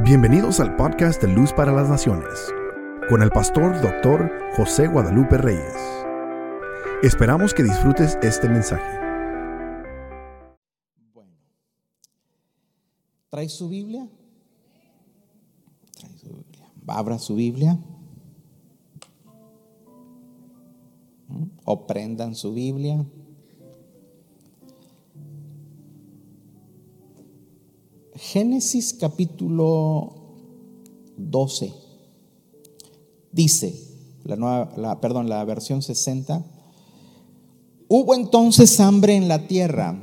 Bienvenidos al podcast de Luz para las Naciones, con el pastor doctor José Guadalupe Reyes. Esperamos que disfrutes este mensaje. Bueno, ¿trae su Biblia? Trae su Biblia. Abra su Biblia. ¿Mm? O prendan su Biblia. Génesis capítulo 12 dice, la nueva, la, perdón, la versión 60, hubo entonces hambre en la tierra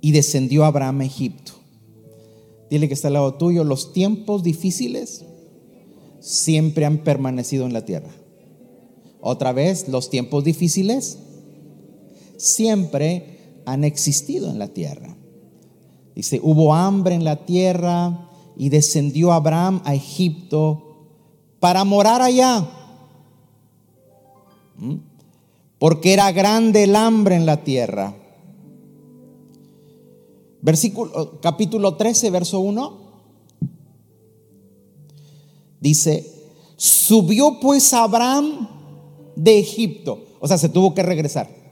y descendió Abraham a Egipto. Dile que está al lado tuyo, los tiempos difíciles siempre han permanecido en la tierra. Otra vez, los tiempos difíciles siempre han existido en la tierra. Dice, hubo hambre en la tierra y descendió Abraham a Egipto para morar allá. Porque era grande el hambre en la tierra. Versículo, capítulo 13, verso 1. Dice, subió pues Abraham de Egipto. O sea, se tuvo que regresar.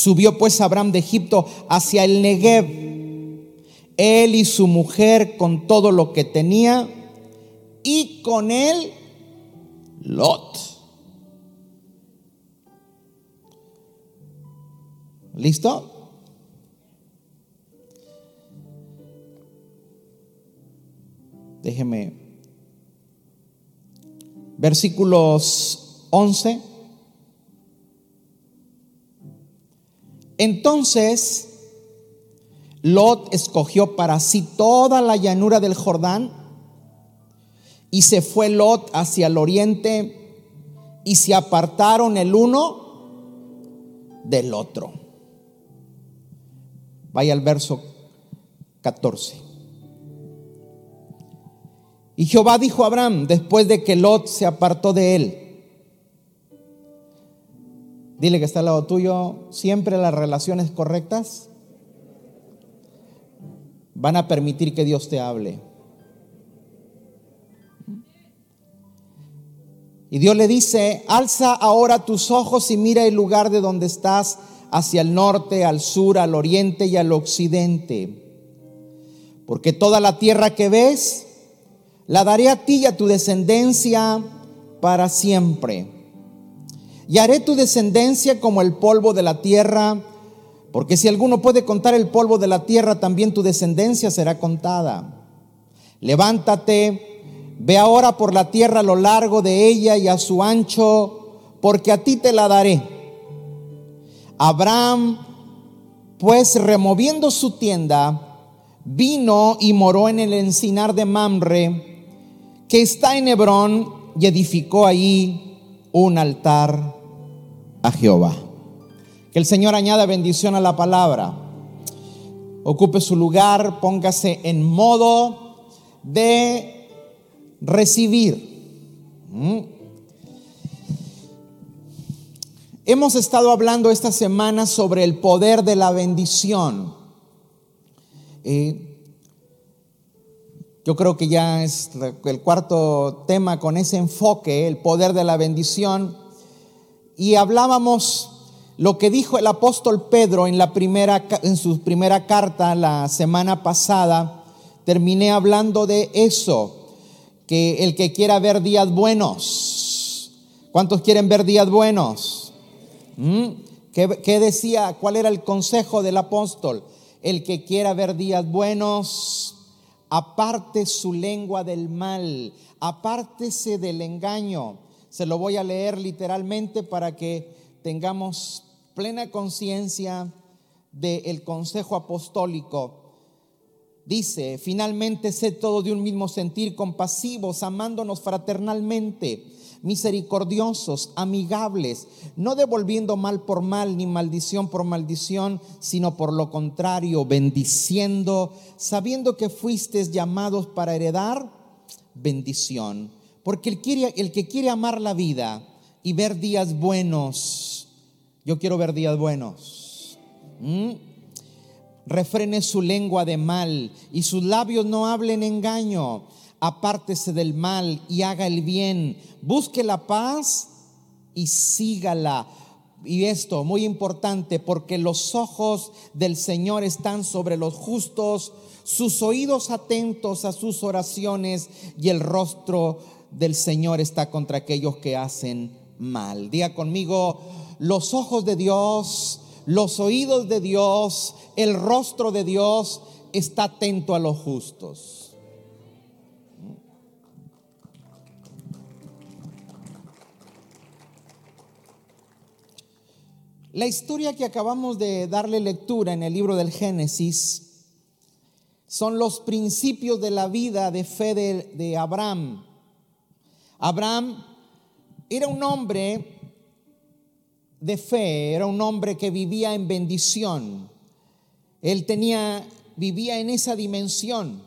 Subió pues Abraham de Egipto hacia el Negev, él y su mujer con todo lo que tenía, y con él Lot. ¿Listo? Déjeme. Versículos 11. Entonces, Lot escogió para sí toda la llanura del Jordán y se fue Lot hacia el oriente y se apartaron el uno del otro. Vaya al verso 14. Y Jehová dijo a Abraham, después de que Lot se apartó de él, Dile que está al lado tuyo, siempre las relaciones correctas van a permitir que Dios te hable. Y Dios le dice, alza ahora tus ojos y mira el lugar de donde estás, hacia el norte, al sur, al oriente y al occidente. Porque toda la tierra que ves, la daré a ti y a tu descendencia para siempre y haré tu descendencia como el polvo de la tierra, porque si alguno puede contar el polvo de la tierra, también tu descendencia será contada. Levántate, ve ahora por la tierra a lo largo de ella y a su ancho, porque a ti te la daré. Abraham, pues removiendo su tienda, vino y moró en el encinar de Mamre, que está en Hebrón, y edificó ahí un altar a Jehová. Que el Señor añada bendición a la palabra. Ocupe su lugar, póngase en modo de recibir. ¿Mm? Hemos estado hablando esta semana sobre el poder de la bendición. yo creo que ya es el cuarto tema con ese enfoque, el poder de la bendición y hablábamos lo que dijo el apóstol Pedro en, la primera, en su primera carta la semana pasada. Terminé hablando de eso, que el que quiera ver días buenos, ¿cuántos quieren ver días buenos? ¿Mm? ¿Qué, ¿Qué decía? ¿Cuál era el consejo del apóstol? El que quiera ver días buenos, aparte su lengua del mal, apártese del engaño se lo voy a leer literalmente para que tengamos plena conciencia del consejo apostólico. Dice, finalmente sé todo de un mismo sentir, compasivos, amándonos fraternalmente, misericordiosos, amigables, no devolviendo mal por mal ni maldición por maldición, sino por lo contrario, bendiciendo, sabiendo que fuisteis llamados para heredar bendición. Porque el, que quiere amar la vida y ver días buenos, yo quiero ver días buenos. refrene su lengua de mal y sus labios no hablen engaño. Apártese del mal y haga el bien. Busque la paz y sígala. Y esto, muy importante, porque los ojos del Señor están sobre los justos, sus oídos atentos a sus oraciones y el rostro del Señor está contra aquellos que hacen mal. Diga conmigo, los ojos de Dios, los oídos de Dios, el rostro de Dios está atento a los justos. La historia que acabamos de darle lectura en el libro del Génesis son los principios de la vida de fe de, Abraham. Abraham era un hombre de fe, era un hombre que vivía en bendición. Él tenía, vivía en esa dimensión.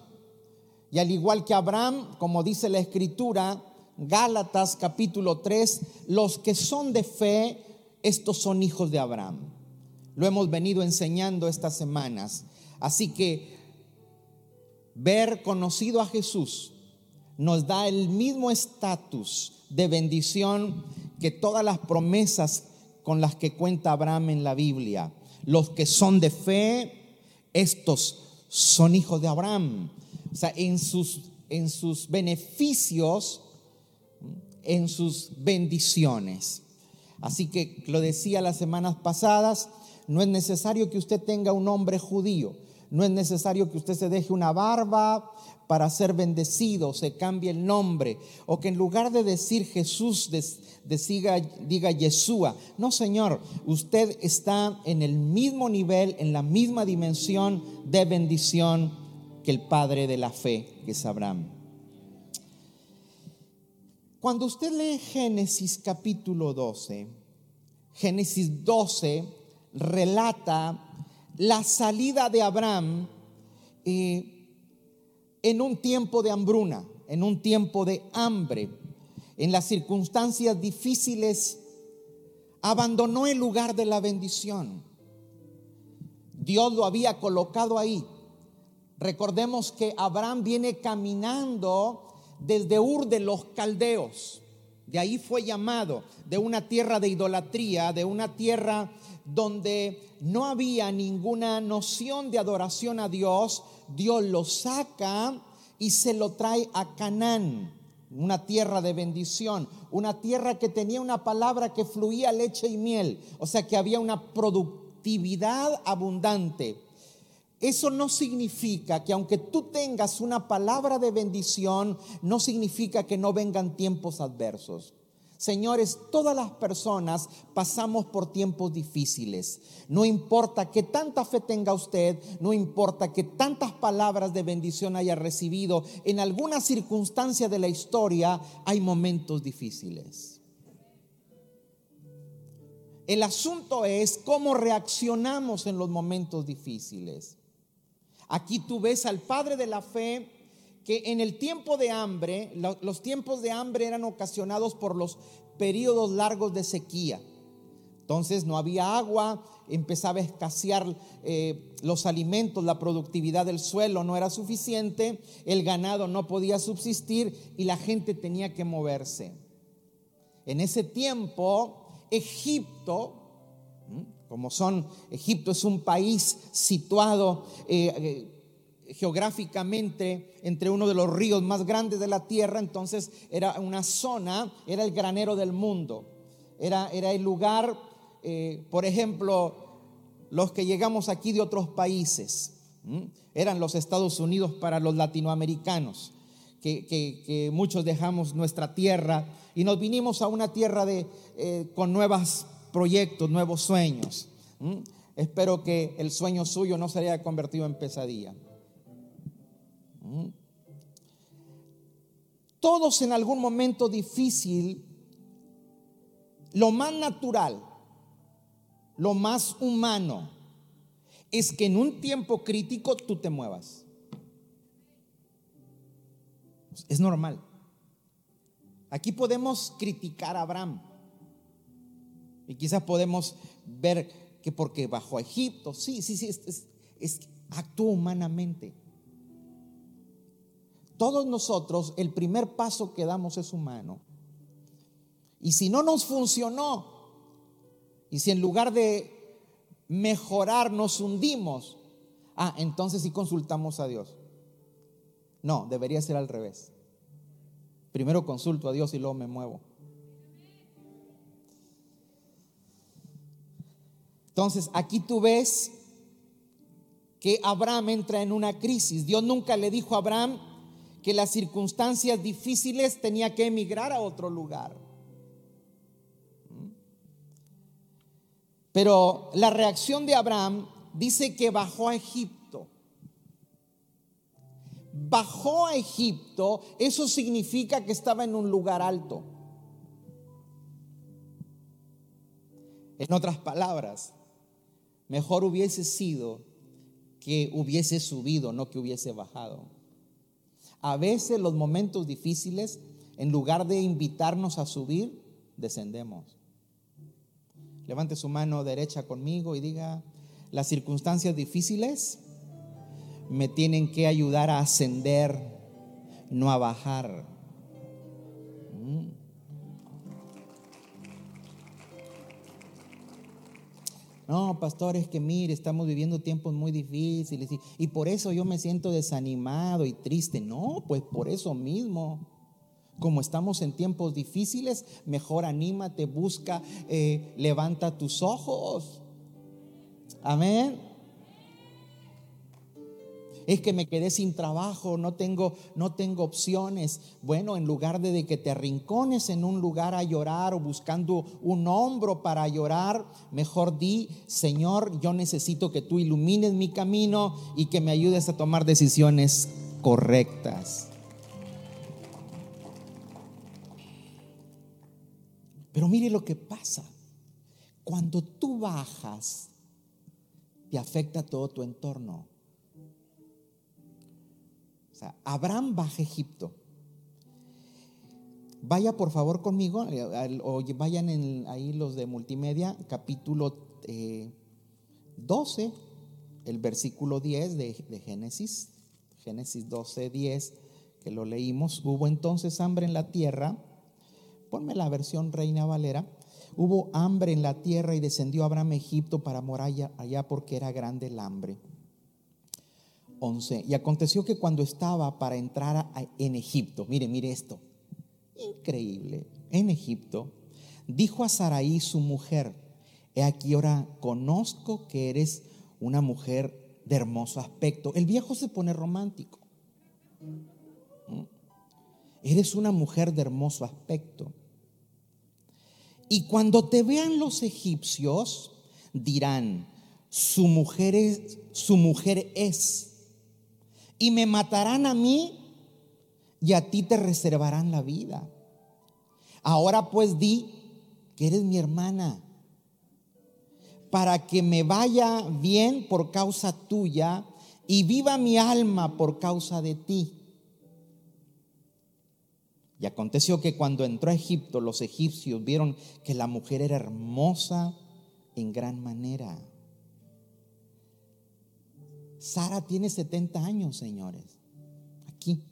Y al igual que Abraham, como dice la escritura, Gálatas capítulo 3, los que son de fe estos son hijos de Abraham. Lo hemos venido enseñando estas semanas. Así que ver conocido a Jesús nos da el mismo estatus de bendición que todas las promesas con las que cuenta Abraham en la Biblia. Los que son de fe, estos son hijos de Abraham. O sea, en sus, en sus beneficios, en sus bendiciones. Así que lo decía las semanas pasadas, no es necesario que usted tenga un nombre judío, no es necesario que usted se deje una barba para ser bendecido, se cambie el nombre, o que en lugar de decir Jesús diga Yeshua. No, Señor, usted está en el mismo nivel, en la misma dimensión de bendición que el Padre de la fe, que es Abraham. Cuando usted lee Génesis capítulo 12, Génesis 12 relata la salida de Abraham eh, en un tiempo de hambruna, en un tiempo de hambre, en las circunstancias difíciles, abandonó el lugar de la bendición. Dios lo había colocado ahí. Recordemos que Abraham viene caminando desde Ur de los Caldeos. De ahí fue llamado, de una tierra de idolatría, de una tierra donde no había ninguna noción de adoración a Dios. Dios lo saca y se lo trae a Canaán, una tierra de bendición, una tierra que tenía una palabra que fluía leche y miel, o sea que había una productividad abundante. Eso no significa que aunque tú tengas una palabra de bendición, no significa que no vengan tiempos adversos. Señores, todas las personas pasamos por tiempos difíciles. No importa que tanta fe tenga usted, no importa que tantas palabras de bendición haya recibido, en alguna circunstancia de la historia hay momentos difíciles. El asunto es cómo reaccionamos en los momentos difíciles. Aquí tú ves al padre de la fe que en el tiempo de hambre, los tiempos de hambre eran ocasionados por los periodos largos de sequía. Entonces no había agua, empezaba a escasear eh, los alimentos, la productividad del suelo no era suficiente, el ganado no podía subsistir y la gente tenía que moverse. En ese tiempo, Egipto como son, Egipto es un país situado eh, eh, geográficamente entre uno de los ríos más grandes de la tierra, entonces era una zona, era el granero del mundo, era, era el lugar, eh, por ejemplo, los que llegamos aquí de otros países, eran los Estados Unidos para los latinoamericanos. Que, muchos dejamos nuestra tierra y nos vinimos a una tierra de, con nuevas proyectos, nuevos sueños. Espero que el sueño suyo no se haya convertido en pesadilla. Todos en algún momento difícil, lo más natural, lo más humano, es que en un tiempo crítico tú te muevas. Es normal. Aquí podemos criticar a Abraham. Y quizás podemos ver que porque bajó a Egipto, sí, sí, sí, es actúa humanamente. Todos nosotros, el primer paso que damos es humano. Y si no nos funcionó, y si en lugar de mejorar nos hundimos, ah, entonces sí consultamos a Dios. No, debería ser al revés. Primero consulto a Dios y luego me muevo. Entonces, aquí tú ves que Abraham entra en una crisis. Dios nunca le dijo a Abraham que las circunstancias difíciles tenía que emigrar a otro lugar. Pero la reacción de Abraham dice que bajó a Egipto. Bajó a Egipto, eso significa que estaba en un lugar alto. En otras palabras, mejor hubiese sido que hubiese subido, no que hubiese bajado. A veces los momentos difíciles, en lugar de invitarnos a subir, descendemos. Levante su mano derecha conmigo y diga, las circunstancias difíciles me tienen que ayudar a ascender, no a bajar. No, pastor, es que mire, estamos viviendo tiempos muy difíciles y, por eso yo me siento desanimado y triste. No, pues por eso mismo. Como estamos en tiempos difíciles, mejor anímate, busca, eh, levanta tus ojos. Amén. Es que me quedé sin trabajo, no tengo, no tengo opciones. Bueno, en lugar de, que te arrincones en un lugar a llorar o buscando un hombro para llorar, mejor di, Señor, yo necesito que tú ilumines mi camino y que me ayudes a tomar decisiones correctas. Pero mire lo que pasa. Cuando tú bajas, te afecta todo tu entorno. O sea, Abraham baja a Egipto. Vaya por favor conmigo, eh, o vayan ahí los de multimedia, capítulo 12, eh, el versículo 10 de, de Génesis. Génesis 12, 10, que lo leímos. Hubo entonces hambre en la tierra ponme la versión Reina Valera, hubo hambre en la tierra y descendió Abraham a Egipto para morar allá, porque era grande el hambre. 11. Y aconteció que cuando estaba para entrar en Egipto, mire, mire esto, increíble, en Egipto, dijo a Saraí su mujer, he aquí ahora conozco que eres una mujer de hermoso aspecto. El viejo se pone romántico. ¿Mm? Eres una mujer de hermoso aspecto. Y cuando te vean los egipcios, dirán, su mujer es, su mujer es. Y me matarán a mí y a ti te reservarán la vida. Ahora pues di que eres mi hermana, para que me vaya bien por causa tuya y viva mi alma por causa de ti. Y aconteció que cuando entró a Egipto, los egipcios vieron que la mujer era hermosa en gran manera. Sara tiene 70 años, señores. Aquí.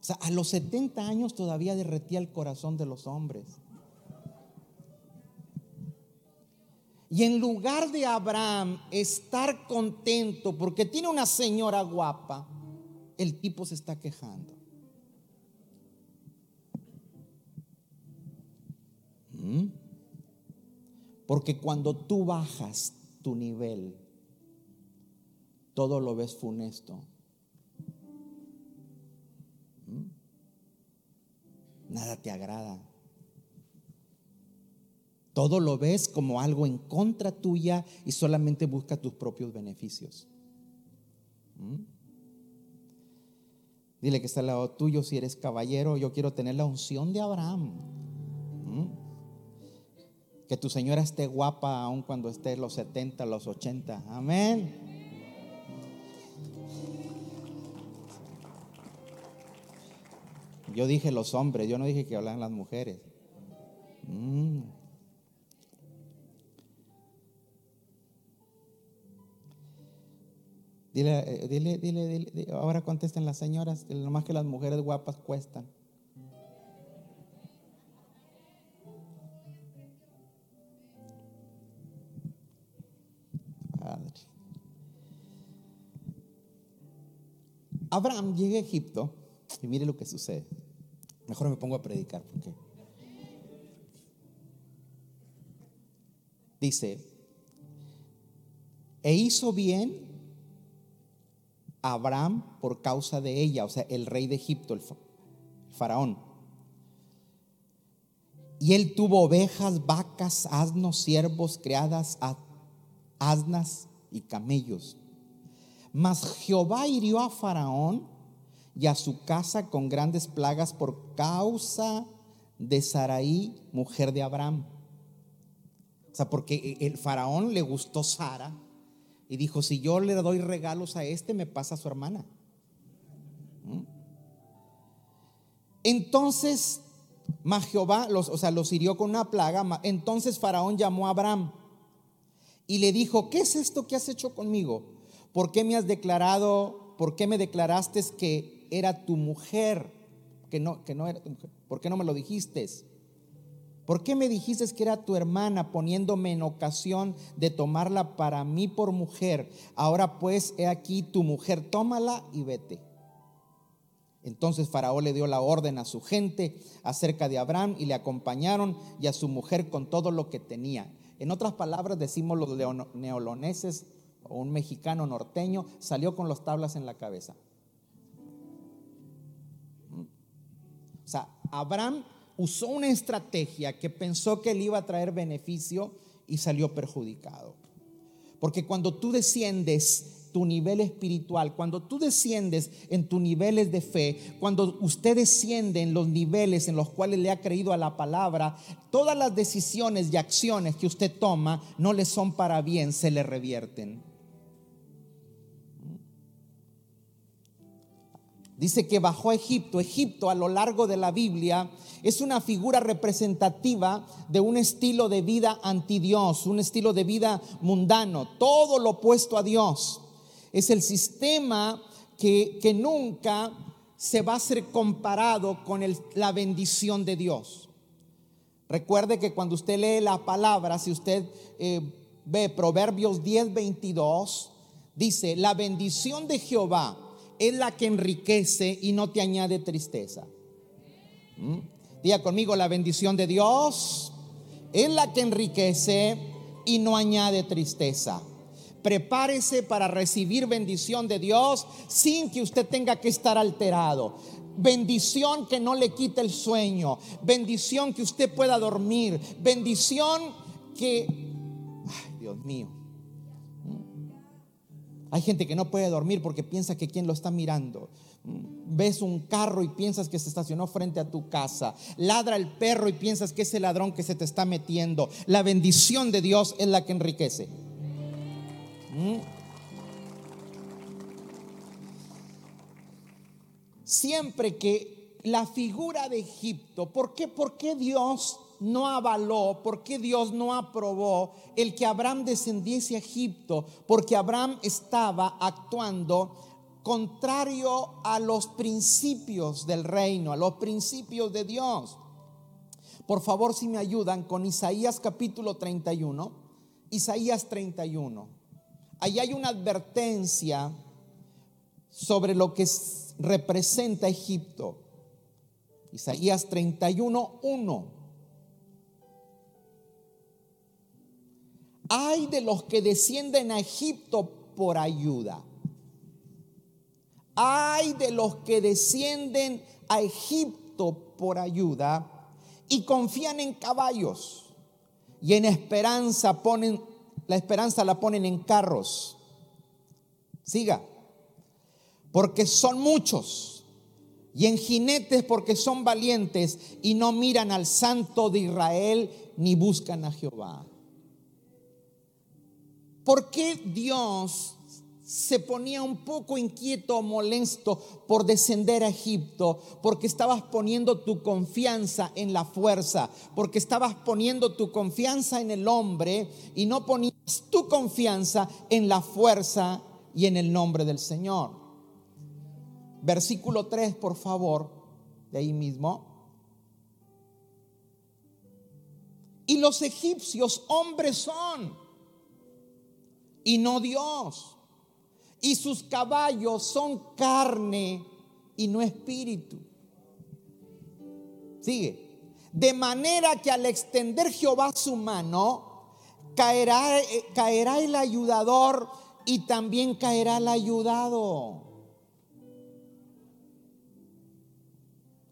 O sea, a los 70 años todavía derretía el corazón de los hombres. Y en lugar de Abraham estar contento porque tiene una señora guapa, el tipo se está quejando. Porque cuando tú bajas tu nivel, todo lo ves funesto. Nada te agrada. Todo lo ves como algo en contra tuya y solamente busca tus propios beneficios. Dile que está al lado tuyo si eres caballero. Yo quiero tener la unción de Abraham. Que tu señora esté guapa aun cuando esté los 70, los 80. Amén. Yo dije los hombres, yo no dije que hablaban las mujeres. Mm. Dile, eh, dile, dile, dile, ahora contesten las señoras, nomás que las mujeres guapas cuestan. Abraham llega a Egipto y mire lo que sucede. Mejor me pongo a predicar porque dice, e hizo bien Abraham por causa de ella, o sea, el rey de Egipto, el faraón. Y él tuvo ovejas, vacas, asnos, siervos, criadas, asnas y camellos. Mas Jehová hirió a Faraón y a su casa con grandes plagas por causa de Saraí, mujer de Abraham. O sea, porque el faraón le gustó Sara y dijo, si yo le doy regalos a este, me pasa a su hermana. ¿Mm? Entonces, más Jehová, los, o sea, los hirió con una plaga. Entonces Faraón llamó a Abraham y le dijo, ¿qué es esto que has hecho conmigo? ¿Por qué me has declarado, por qué me declaraste que era tu mujer, que no, que no era tu mujer. ¿Por qué no me lo dijiste? ¿Por qué me dijiste que era tu hermana poniéndome en ocasión de tomarla para mí por mujer? Ahora pues he aquí tu mujer, tómala y vete. Entonces Faraón le dio la orden a su gente acerca de Abraham y le acompañaron y a su mujer con todo lo que tenía. En otras palabras decimos los neoloneses o un mexicano norteño salió con las tablas en la cabeza. Abraham usó una estrategia que pensó que le iba a traer beneficio y salió perjudicado. Porque cuando tú desciendes tu nivel espiritual, cuando tú desciendes en tus niveles de fe, cuando usted desciende en los niveles en los cuales le ha creído a la palabra, todas las decisiones y acciones que usted toma no le son para bien, se le revierten. Dice que bajó a Egipto. Egipto a lo largo de la Biblia es una figura representativa de un estilo de vida anti Dios, un estilo de vida mundano, todo lo opuesto a Dios. Es el sistema que, que nunca se va a ser comparado con la bendición de Dios. Recuerde que cuando usted lee la palabra, si usted eh, ve Proverbios 10, 22, dice, la bendición de Jehová es la que enriquece y no te añade tristeza. ¿Mm? Diga conmigo, la bendición de Dios es la que enriquece y no añade tristeza. Prepárese para recibir bendición de Dios sin que usted tenga que estar alterado. Bendición que no le quite el sueño. Bendición que usted pueda dormir. Bendición que, ay Dios mío, hay gente que no puede dormir porque piensa que quien lo está mirando. Ves un carro y piensas que se estacionó frente a tu casa. Ladra el perro y piensas que es el ladrón que se te está metiendo. La bendición de Dios es la que enriquece. ¿Mm? Siempre que la figura de Egipto, ¿por qué, por qué Dios no avaló, por qué Dios no aprobó el que Abraham descendiese a Egipto, porque Abraham estaba actuando contrario a los principios del reino, a los principios de Dios. Por favor, si me ayudan con Isaías capítulo 31, Isaías 31. Ahí hay una advertencia sobre lo que representa Egipto. Isaías 31, 1. Hay de los que descienden a Egipto por ayuda. Hay de los que descienden a Egipto por ayuda y confían en caballos y en esperanza ponen la esperanza la ponen en carros. Siga. Porque son muchos y en jinetes porque son valientes y no miran al santo de Israel ni buscan a Jehová. ¿Por qué Dios se ponía un poco inquieto o molesto por descender a Egipto, porque estabas poniendo tu confianza en la fuerza, porque estabas poniendo tu confianza en el hombre y no ponías tu confianza en la fuerza y en el nombre del Señor. Versículo 3, por favor, de ahí mismo. Y los egipcios hombres son y no Dios. Y sus caballos son carne y no espíritu. Sigue. De manera que al extender Jehová su mano, caerá, eh, caerá el ayudador y también caerá el ayudado.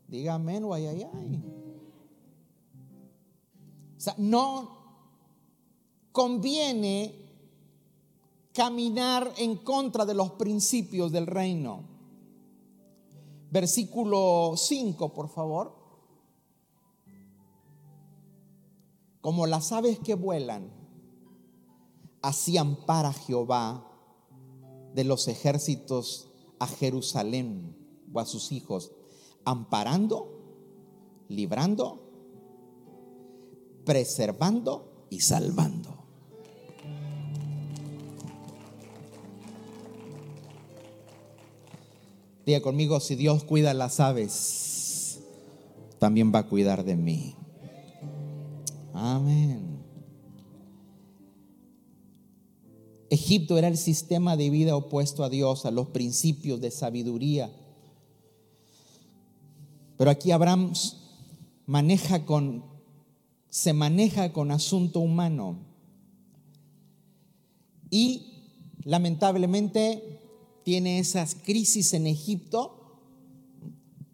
Dígame, ay, ay, ay. O sea, no conviene caminar en contra de los principios del reino. Versículo 5, por favor. Como las aves que vuelan, así ampara Jehová de los ejércitos a Jerusalén o a sus hijos, amparando, librando, preservando y salvando. Diga conmigo, si Dios cuida las aves, también va a cuidar de mí. Amén. Egipto era el sistema de vida opuesto a Dios, a los principios de sabiduría. Pero aquí Abraham maneja con, se maneja con asunto humano. Y lamentablemente tiene esas crisis en Egipto,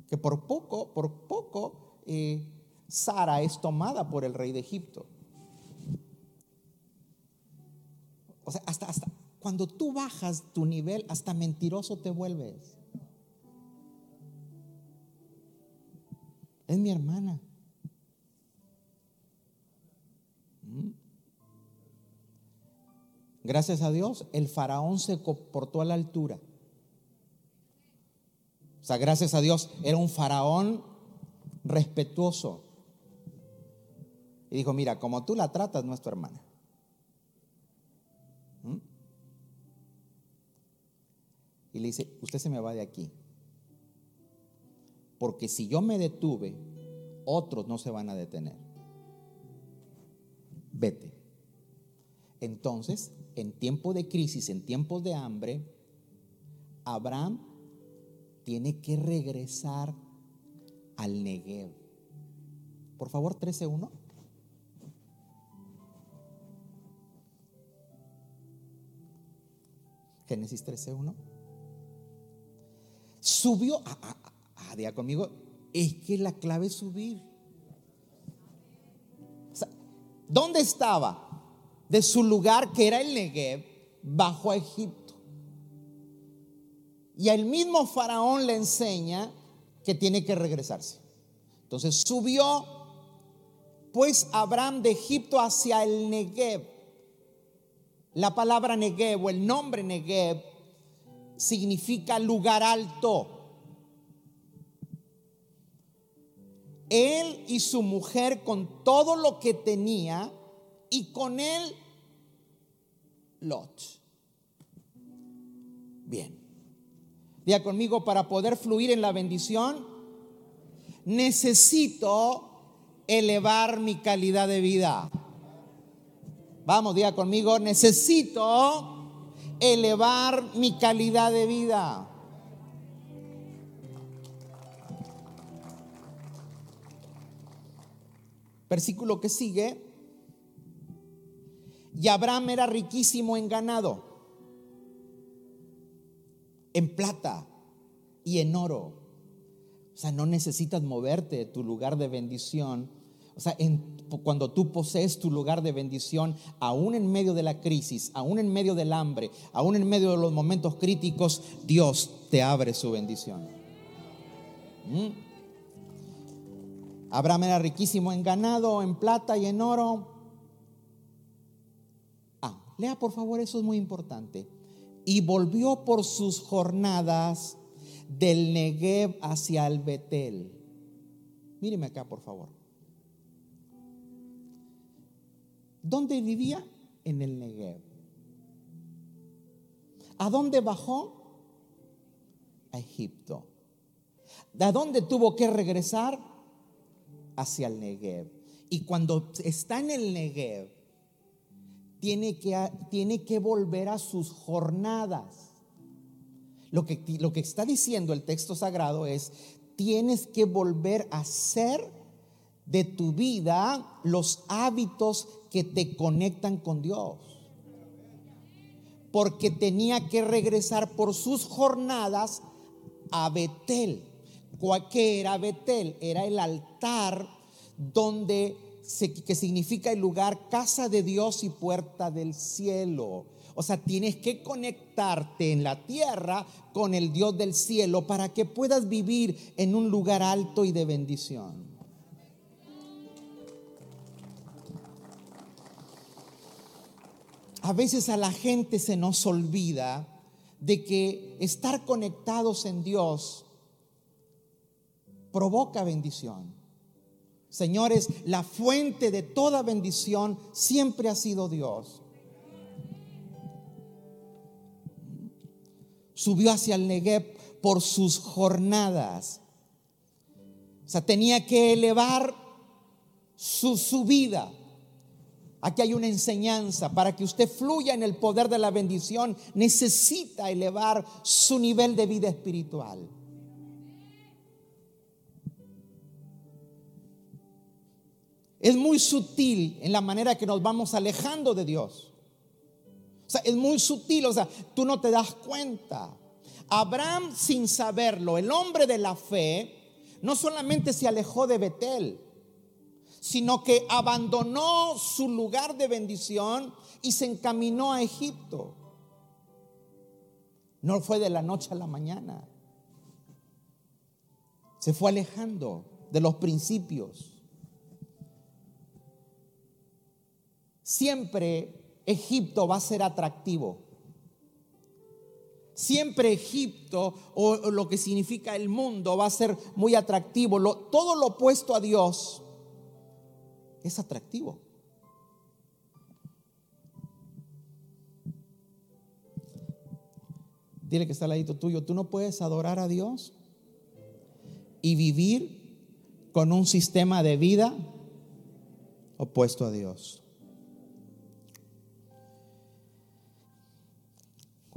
que por poco, por poco, eh, Sara es tomada por el rey de Egipto. O sea, hasta, hasta cuando tú bajas tu nivel, hasta mentiroso te vuelves. Es mi hermana. Gracias a Dios, el faraón se comportó a la altura. O sea, gracias a Dios, era un faraón respetuoso. Y dijo, mira, como tú la tratas, no es tu hermana. ¿Mm? Y le dice, usted se me va de aquí. Porque si yo me detuve, otros no se van a detener. Vete. Entonces, en tiempo de crisis, en tiempos de hambre, Abraham tiene que regresar al Negev. Por favor, 13.1. Génesis 13.1. Subió, a, a, a, conmigo, es que la clave es subir. ¿Dónde estaba? De su lugar que era el Negev bajo a Egipto. Y el mismo faraón le enseña que tiene que regresarse. Entonces subió pues Abraham de Egipto hacia el Negev. La palabra Negev o el nombre Negev significa lugar alto. Él y su mujer con todo lo que tenía y con él Lot. Bien. Diga conmigo, para poder fluir en la bendición, necesito elevar mi calidad de vida. Vamos, diga conmigo, necesito elevar mi calidad de vida. Versículo que sigue. Y Abraham era riquísimo en ganado, en plata y en oro. O sea, no necesitas moverte de tu lugar de bendición. O sea, cuando tú posees tu lugar de bendición, aún en medio de la crisis, aún en medio del hambre, aún en medio de los momentos críticos, Dios te abre su bendición. ¿Mm? Abraham era riquísimo en ganado, en plata y en oro. Lea por favor, eso es muy importante. Y volvió por sus jornadas del Negev hacia el Betel. Míreme acá, por favor. ¿Dónde vivía? En el Negev. ¿A dónde bajó? A Egipto. ¿De dónde tuvo que regresar? Hacia el Negev. Y cuando está en el Negev, tiene que, tiene que volver a sus jornadas. Lo que, lo que está diciendo el texto sagrado es, tienes que volver a ser de tu vida los hábitos que te conectan con Dios. Porque tenía que regresar por sus jornadas a Betel. ¿Qué era Betel? Era el altar donde que significa el lugar casa de Dios y puerta del cielo. O sea, tienes que conectarte en la tierra con el Dios del cielo para que puedas vivir en un lugar alto y de bendición. A veces a la gente se nos olvida de que estar conectados en Dios provoca bendición. Señores, la fuente de toda bendición siempre ha sido Dios. Subió hacia el Negev por sus jornadas. O sea, tenía que elevar su subida. Aquí hay una enseñanza. Para que usted fluya en el poder de la bendición, necesita elevar su nivel de vida espiritual. Es muy sutil en la manera que nos vamos alejando de Dios. O sea, es muy sutil, o sea, tú no te das cuenta. Abraham, sin saberlo, el hombre de la fe, no solamente se alejó de Betel, sino que abandonó su lugar de bendición y se encaminó a Egipto. No fue de la noche a la mañana. Se fue alejando de los principios. Siempre Egipto va a ser atractivo. Siempre Egipto o, lo que significa el mundo va a ser muy atractivo. todo lo opuesto a Dios es atractivo. Dile que está al ladito tuyo, tú no puedes adorar a Dios y vivir con un sistema de vida opuesto a Dios.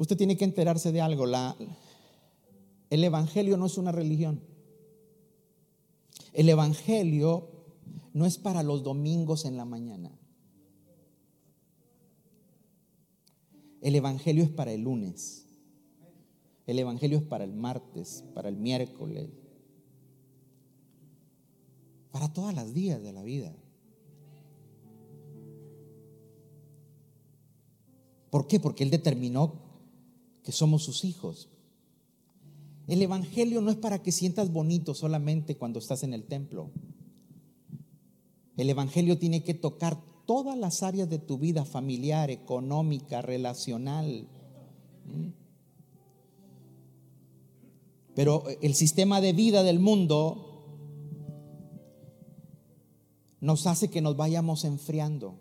Usted tiene que enterarse de algo. El Evangelio no es una religión. El Evangelio no es para los domingos en la mañana. El Evangelio es para el lunes. El Evangelio es para el martes, para el miércoles, para todas las días de la vida. ¿Por qué? Porque Él determinó que somos sus hijos. El Evangelio no es para que sientas bonito solamente cuando estás en el templo. El Evangelio tiene que tocar todas las áreas de tu vida familiar, económica, relacional. ¿Mm? Pero el sistema de vida del mundo nos hace que nos vayamos enfriando.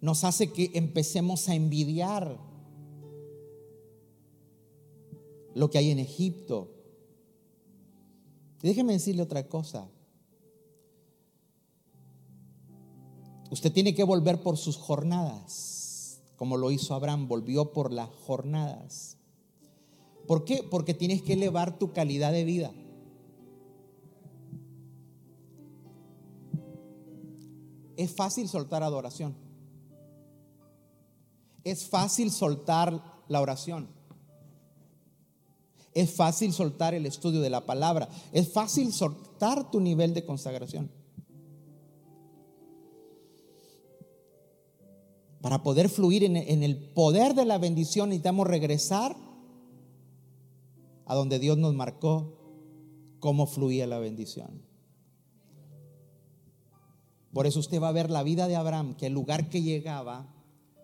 Nos hace que empecemos a envidiar lo que hay en Egipto. déjeme decirle otra cosa. Usted tiene que volver por sus jornadas, como lo hizo Abraham, volvió por las jornadas. ¿Por qué? Porque tienes que elevar tu calidad de vida. Es fácil soltar adoración. Es fácil soltar la oración. Es fácil soltar el estudio de la palabra. Es fácil soltar tu nivel de consagración. Para poder fluir en, el poder de la bendición necesitamos regresar a donde Dios nos marcó cómo fluía la bendición. Por eso usted va a ver la vida de Abraham, que el lugar que llegaba,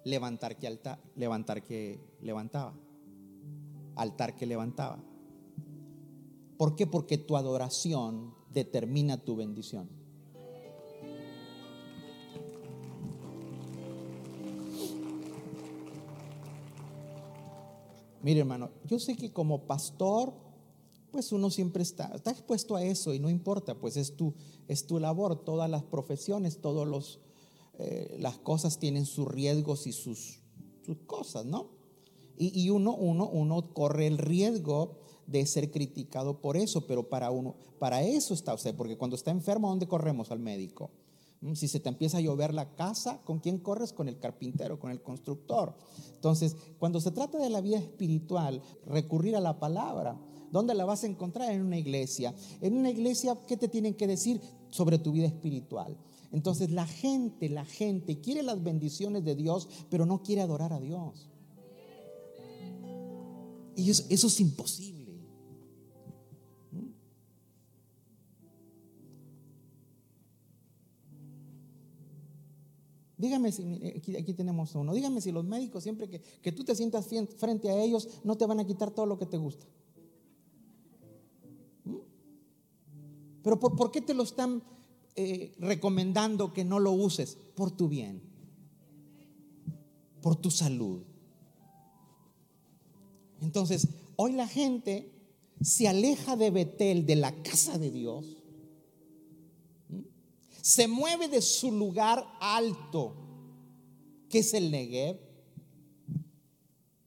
levantar que alta, levantar que levantaba altar que levantaba. ¿Por qué? Porque tu adoración determina tu bendición. Mire, hermano, yo sé que como pastor, pues uno siempre está, está expuesto a eso y no importa, pues es tu, es tu labor. Todas las profesiones, todas eh, las cosas tienen sus riesgos y sus, sus cosas, ¿no? Y, uno, uno, uno corre el riesgo de ser criticado por eso, pero para uno, para eso está usted, porque cuando está enfermo, ¿dónde corremos al médico? Mm, si se te empieza a llover la casa, ¿con quién corres? Con el carpintero, con el constructor. Entonces, cuando se trata de la vida espiritual, recurrir a la palabra. ¿Dónde la vas a encontrar? En una iglesia. En una iglesia, ¿qué te tienen que decir sobre tu vida espiritual? Entonces, la gente, la gente quiere las bendiciones de Dios, pero no quiere adorar a Dios. Y eso, es imposible. Dígame si, aquí, tenemos uno, dígame si los médicos siempre que, tú te sientas frente a ellos no te van a quitar todo lo que te gusta. ¿Mm? Pero por, qué te lo están eh, recomendando que no lo uses? Por tu bien, por tu salud. Entonces, hoy la gente se aleja de Betel, de la casa de Dios, se mueve de su lugar alto, que es el Negev,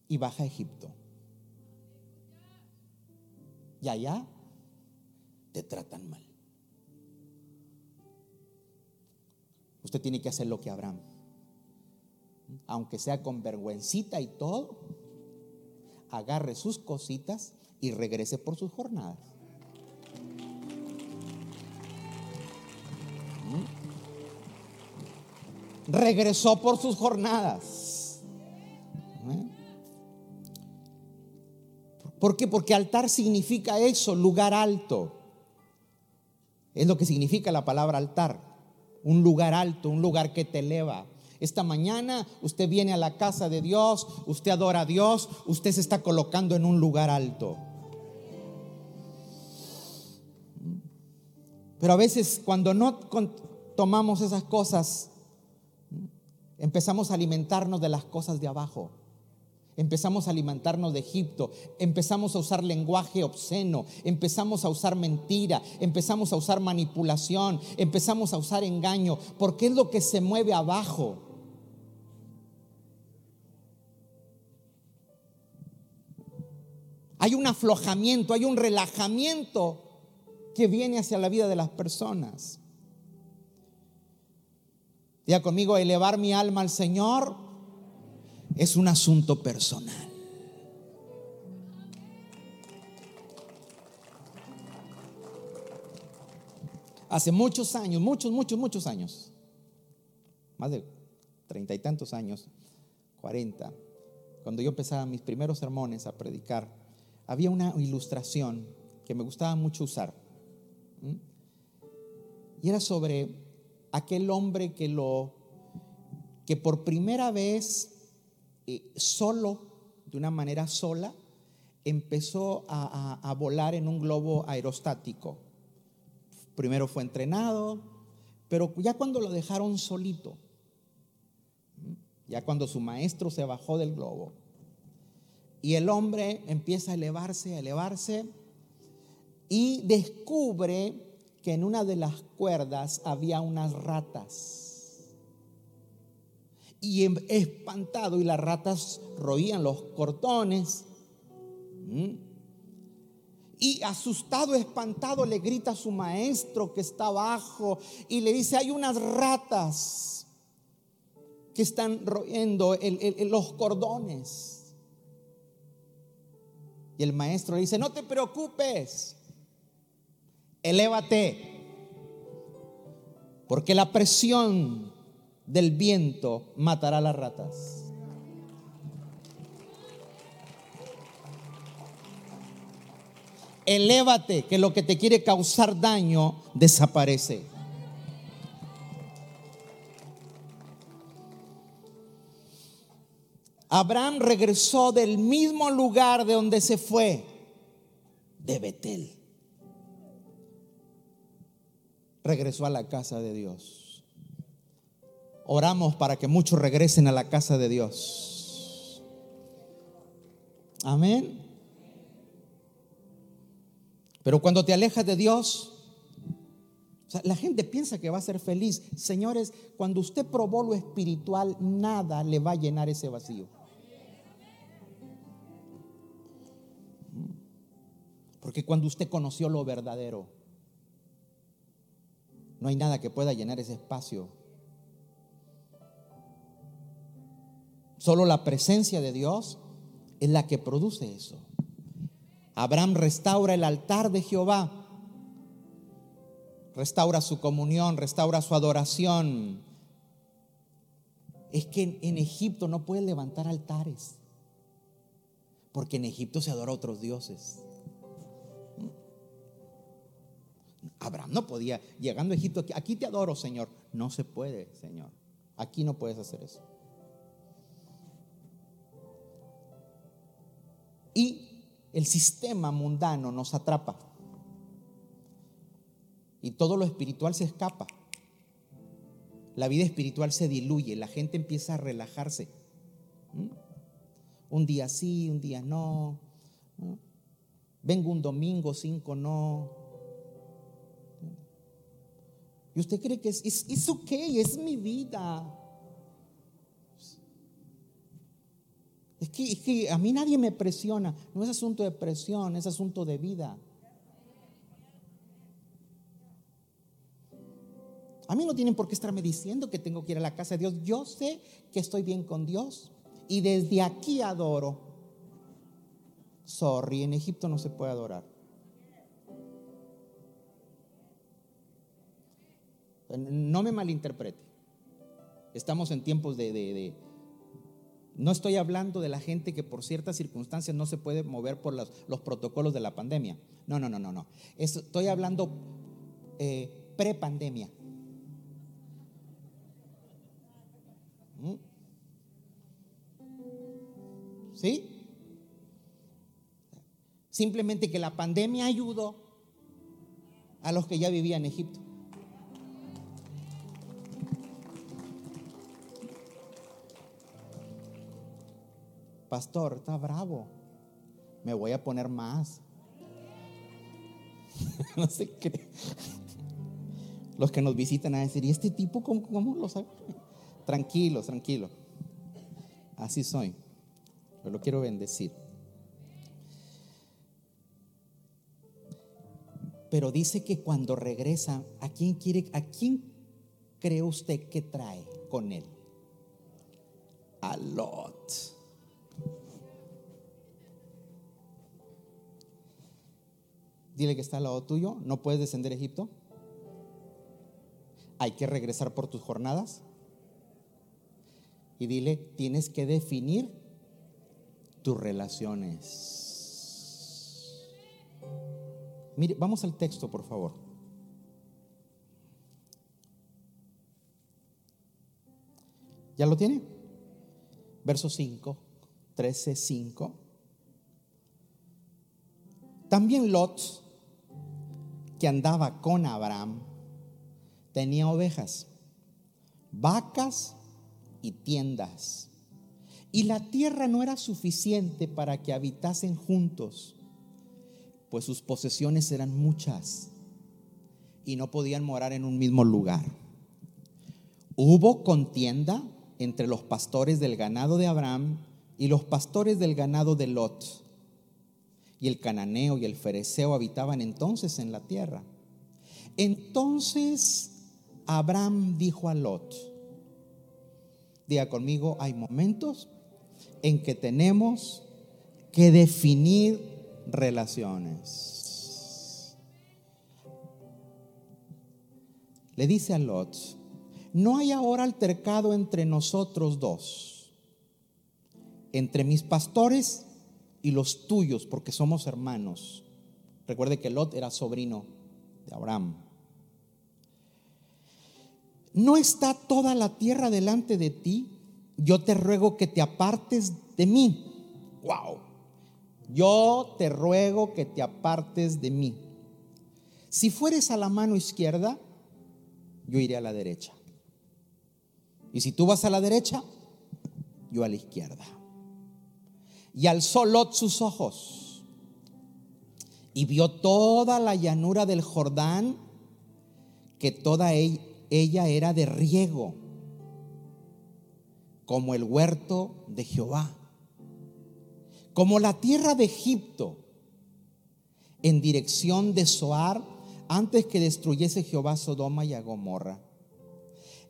y baja a Egipto. Y allá te tratan mal. Usted tiene que hacer lo que Abraham. Aunque sea con vergüencita y todo, agarre sus cositas y regrese por sus jornadas. regresó por sus jornadas. ¿Eh? ¿Por qué? Porque altar significa eso, lugar alto. Es lo que significa la palabra altar. Un lugar alto, un lugar que te eleva. Esta mañana usted viene a la casa de Dios, usted adora a Dios, usted se está colocando en un lugar alto. Pero a veces cuando no tomamos esas cosas Empezamos a alimentarnos de las cosas de abajo. Empezamos a alimentarnos de Egipto, empezamos a usar lenguaje obsceno, empezamos a usar mentira, empezamos a usar manipulación, empezamos a usar engaño, porque es lo que se mueve abajo. Hay un aflojamiento, hay un relajamiento que viene hacia la vida de las personas. Diga conmigo, elevar mi alma al Señor es un asunto personal. Hace muchos años, muchos, muchos, muchos años, más de treinta y tantos años, cuarenta, cuando yo empezaba mis primeros sermones a predicar, había una ilustración que me gustaba mucho usar. Y era sobre aquel hombre que lo que por primera vez eh, solo, de una manera sola, empezó a, volar en un globo aerostático. Primero fue entrenado, pero ya cuando lo dejaron solito, ya cuando su maestro se bajó del globo, y el hombre empieza a elevarse, a elevarse, y descubre que en una de las cuerdas había unas ratas. Y em, espantado, y las ratas roían los cortones. Y asustado, espantado, le grita a su maestro que está abajo y le dice, hay unas ratas que están royendo los cordones. Y el maestro dice, no te preocupes, elévate, porque la presión del viento matará las ratas. Elévate, que lo que te quiere causar daño desaparece. Abraham regresó del mismo lugar de donde se fue, de Betel regresó a la casa de Dios. Oramos para que muchos regresen a la casa de Dios. Amén. Pero cuando te alejas de Dios, la gente piensa que va a ser feliz. Señores, cuando usted probó lo espiritual, nada le va a llenar ese vacío. Porque cuando usted conoció lo verdadero, no hay nada que pueda llenar ese espacio. Solo la presencia de Dios es la que produce eso. Abraham restaura el altar de Jehová, restaura su comunión, restaura su adoración. Es que en, Egipto no puede levantar altares, porque en Egipto se adora a otros dioses. Abraham no podía, llegando a Egipto, aquí te adoro, Señor. No se puede, Señor. Aquí no puedes hacer eso. Y el sistema mundano nos atrapa. Y todo lo espiritual se escapa. La vida espiritual se diluye, la gente empieza a relajarse. ¿Mm? Un día sí, un día no. Vengo un domingo, cinco no. Y usted cree que es, es, ok, es mi vida. Es que, es que, a mí nadie me presiona. No es asunto de presión, es asunto de vida. A mí no tienen por qué estarme diciendo que tengo que ir a la casa de Dios. Yo sé que estoy bien con Dios. Y desde aquí adoro. Sorry, en Egipto no se puede adorar. No me malinterprete. Estamos en tiempos de, No estoy hablando de la gente que por ciertas circunstancias no se puede mover por los, protocolos de la pandemia. No, no, no, no, no. Estoy hablando eh, pre-pandemia. ¿Mm? ¿Sí? Simplemente que la pandemia ayudó a los que ya vivían en Egipto. Pastor, está bravo, me voy a poner más. no sé qué. Los que nos visitan a decir, ¿y este tipo cómo, lo sabe? Tranquilo, tranquilo. Así soy. Yo lo quiero bendecir. Pero dice que cuando regresa, ¿a quién quiere, a quién cree usted que trae con él? A Lot. Dile que está al lado tuyo, no puedes descender a Egipto. Hay que regresar por tus jornadas. Y dile, tienes que definir tus relaciones. Mire, vamos al texto, por favor. ¿Ya lo tiene? Verso 5, 13, 5. También Lot que andaba con Abraham tenía ovejas, vacas y tiendas. Y la tierra no era suficiente para que habitasen juntos, pues sus posesiones eran muchas y no podían morar en un mismo lugar. Hubo contienda entre los pastores del ganado de Abraham y los pastores del ganado de Lot y el cananeo y el fereceo habitaban entonces en la tierra. Entonces Abraham dijo a Lot, diga conmigo, hay momentos en que tenemos que definir relaciones. Le dice a Lot, no hay ahora altercado entre nosotros dos, entre mis pastores y los tuyos, porque somos hermanos. Recuerde que Lot era sobrino de Abraham. ¿No está toda la tierra delante de ti? Yo te ruego que te apartes de mí. Wow. Yo te ruego que te apartes de mí. Si fueres a la mano izquierda, yo iré a la derecha. Y si tú vas a la derecha, yo a la izquierda. Y alzó Lot sus ojos y vio toda la llanura del Jordán, que toda ella era de riego, como el huerto de Jehová, como la tierra de Egipto, en dirección de Zoar, antes que destruyese Jehová Sodoma y a Gomorra.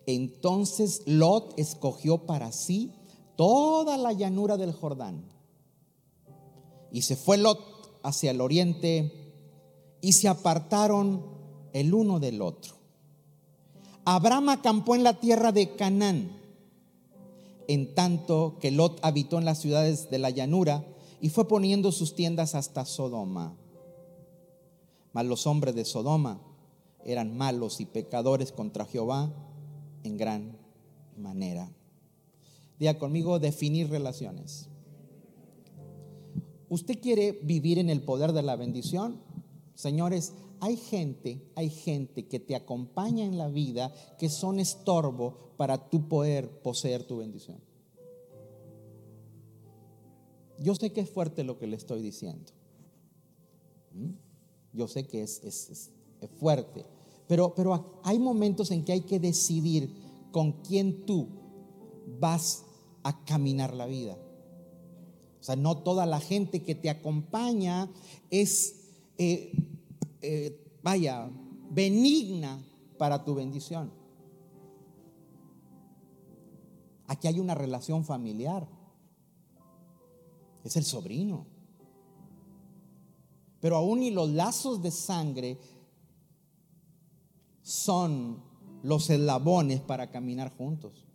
Entonces Lot escogió para sí toda la llanura del Jordán. Y se fue Lot hacia el oriente y se apartaron el uno del otro. Abraham acampó en la tierra de Canaán, en tanto que Lot habitó en las ciudades de la llanura y fue poniendo sus tiendas hasta Sodoma. Mas los hombres de Sodoma eran malos y pecadores contra Jehová en gran manera. Diga conmigo, definir relaciones. ¿Usted quiere vivir en el poder de la bendición? Señores, hay gente, hay gente que te acompaña en la vida que son estorbo para tu poder poseer tu bendición. Yo sé que es fuerte lo que le estoy diciendo. ¿Mm? Yo sé que es, es fuerte. Pero, pero hay momentos en que hay que decidir con quién tú vas a caminar la vida. O sea, no toda la gente que te acompaña es, eh, eh, vaya, benigna para tu bendición. Aquí hay una relación familiar. Es el sobrino. Pero aún y los lazos de sangre son los eslabones para caminar juntos.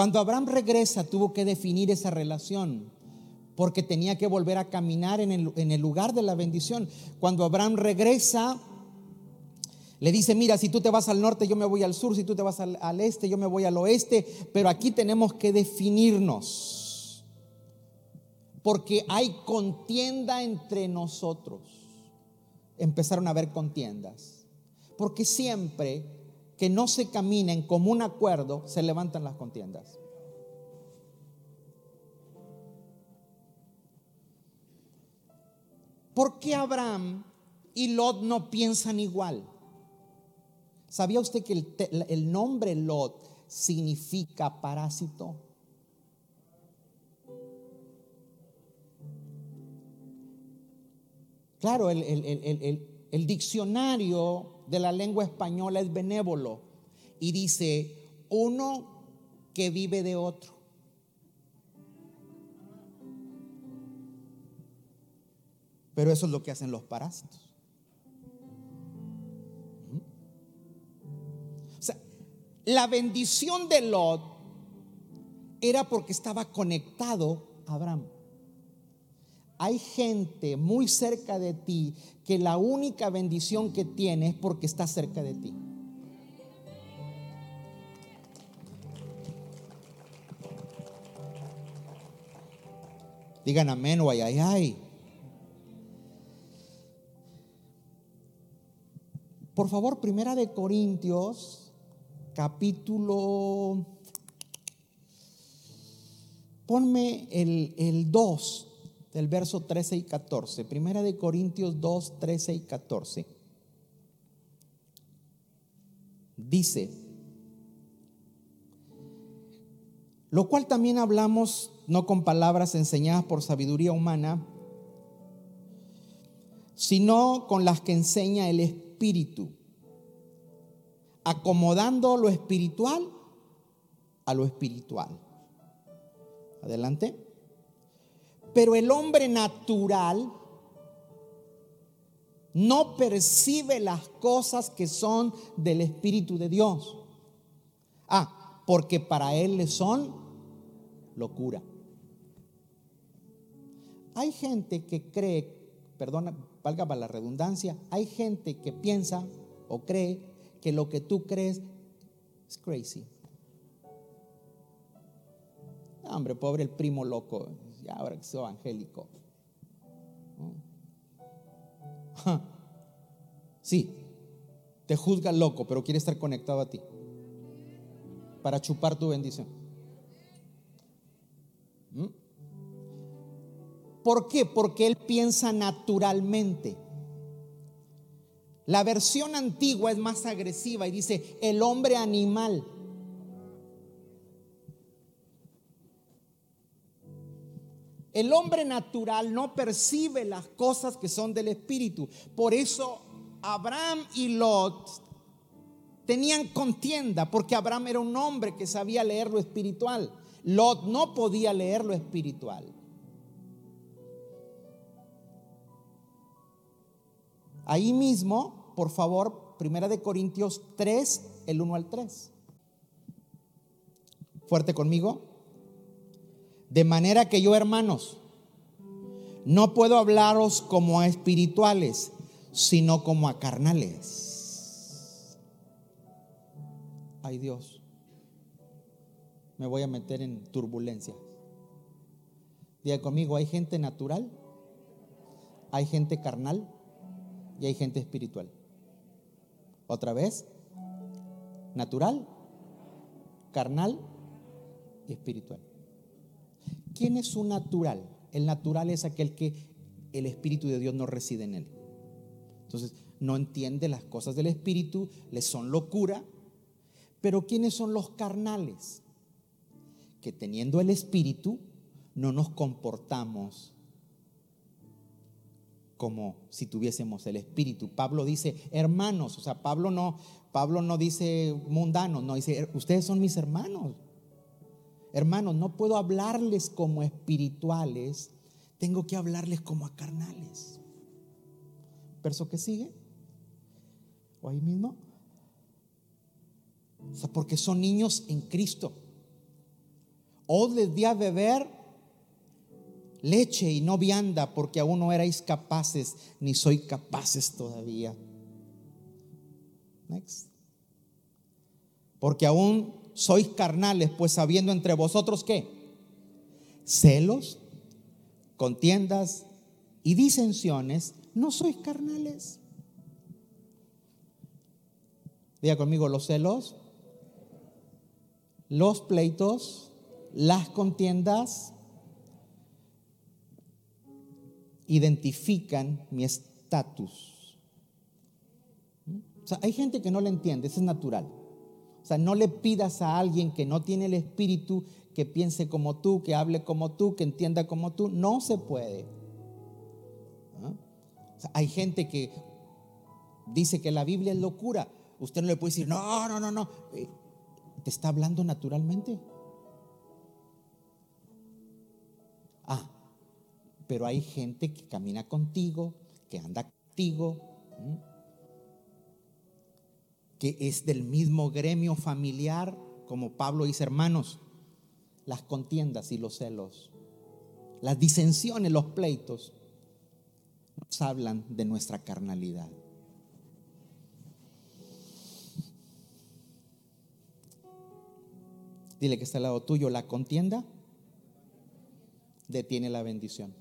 Cuando Abraham regresa tuvo que definir esa relación porque tenía que volver a caminar en el, lugar de la bendición. Cuando Abraham regresa, le dice, mira, si tú te vas al norte, yo me voy al sur, si tú te vas al, al este, yo me voy al oeste, pero aquí tenemos que definirnos porque hay contienda entre nosotros. Empezaron a haber contiendas. Porque siempre que no se camina en común acuerdo, se levantan las contiendas. ¿Por qué Abraham y Lot no piensan igual? ¿Sabía usted que el, el nombre Lot significa parásito? Claro, el, diccionario de la lengua española es benévolo y dice uno que vive de otro. Pero eso es lo que hacen los parásitos. O sea, la bendición de Lot era porque estaba conectado a Abraham hay gente muy cerca de ti que la única bendición que tiene es porque está cerca de ti. Digan amén o ay, ay, ay. Por favor, primera de Corintios, capítulo... Ponme el, el 2 del verso 13 y 14. Primera de Corintios 2, 13 y 14. Dice, lo cual también hablamos no con palabras enseñadas por sabiduría humana, sino con las que enseña el Espíritu, acomodando lo espiritual a lo espiritual. Adelante. Pero el hombre natural no percibe las cosas que son del Espíritu de Dios. Ah, porque para él le son locura. Hay gente que cree, perdona, valga para la redundancia, hay gente que piensa o cree que lo que tú crees es crazy. Hombre, pobre el primo loco ahora que soy evangélico. Sí, te juzga loco, pero quiere estar conectado a ti. para chupar tu bendición. ¿Mm? ¿Por qué? Porque él piensa naturalmente. La versión antigua es más agresiva y dice el hombre animal. El hombre natural no percibe las cosas que son del espíritu. Por eso Abraham y Lot tenían contienda, porque Abraham era un hombre que sabía leer lo espiritual. Lot no podía leer lo espiritual. Ahí mismo, por favor, Primera de Corintios 3, el 1 al 3. Fuerte conmigo. De manera que yo, hermanos, no puedo hablaros como a espirituales, sino como a carnales. Ay Dios, me voy a meter en turbulencia. Diga conmigo, hay gente natural, hay gente carnal y hay gente espiritual. Otra vez, natural, carnal y espiritual. ¿Quién es un natural? El natural es aquel que el Espíritu de Dios no reside en él. Entonces, no entiende las cosas del Espíritu, le son locura. Pero ¿quiénes son los carnales? Que teniendo el Espíritu, no nos comportamos como si tuviésemos el espíritu. Pablo dice, hermanos, o sea, Pablo no Pablo no dice mundanos, no dice, ustedes son mis hermanos. Hermanos, no puedo hablarles como espirituales, tengo que hablarles como a carnales. Verso que sigue. O ahí mismo. O sea, porque son niños en Cristo. O les di a beber leche y no vianda, porque aún no erais capaces, ni soy capaces todavía. Next. Porque aún sois carnales, pues sabiendo entre vosotros qué? Celos, contiendas y disensiones, no sois carnales. Diga conmigo, los celos, los pleitos, las contiendas identifican mi estatus. O sea, hay gente que no lo entiende, eso es natural. O sea, no le pidas a alguien que no tiene el espíritu que piense como tú, que hable como tú, que entienda como tú. No se puede. ¿Ah? hay gente que dice que la Biblia es locura. Usted no le puede decir, no, no, no, no. Eh, te está hablando naturalmente. Ah, pero hay gente que camina contigo, que anda contigo que es del mismo gremio familiar, como Pablo dice, hermanos, las contiendas y los celos, las disensiones, los pleitos, nos hablan de nuestra carnalidad. Dile que está al lado tuyo, la contienda detiene la bendición.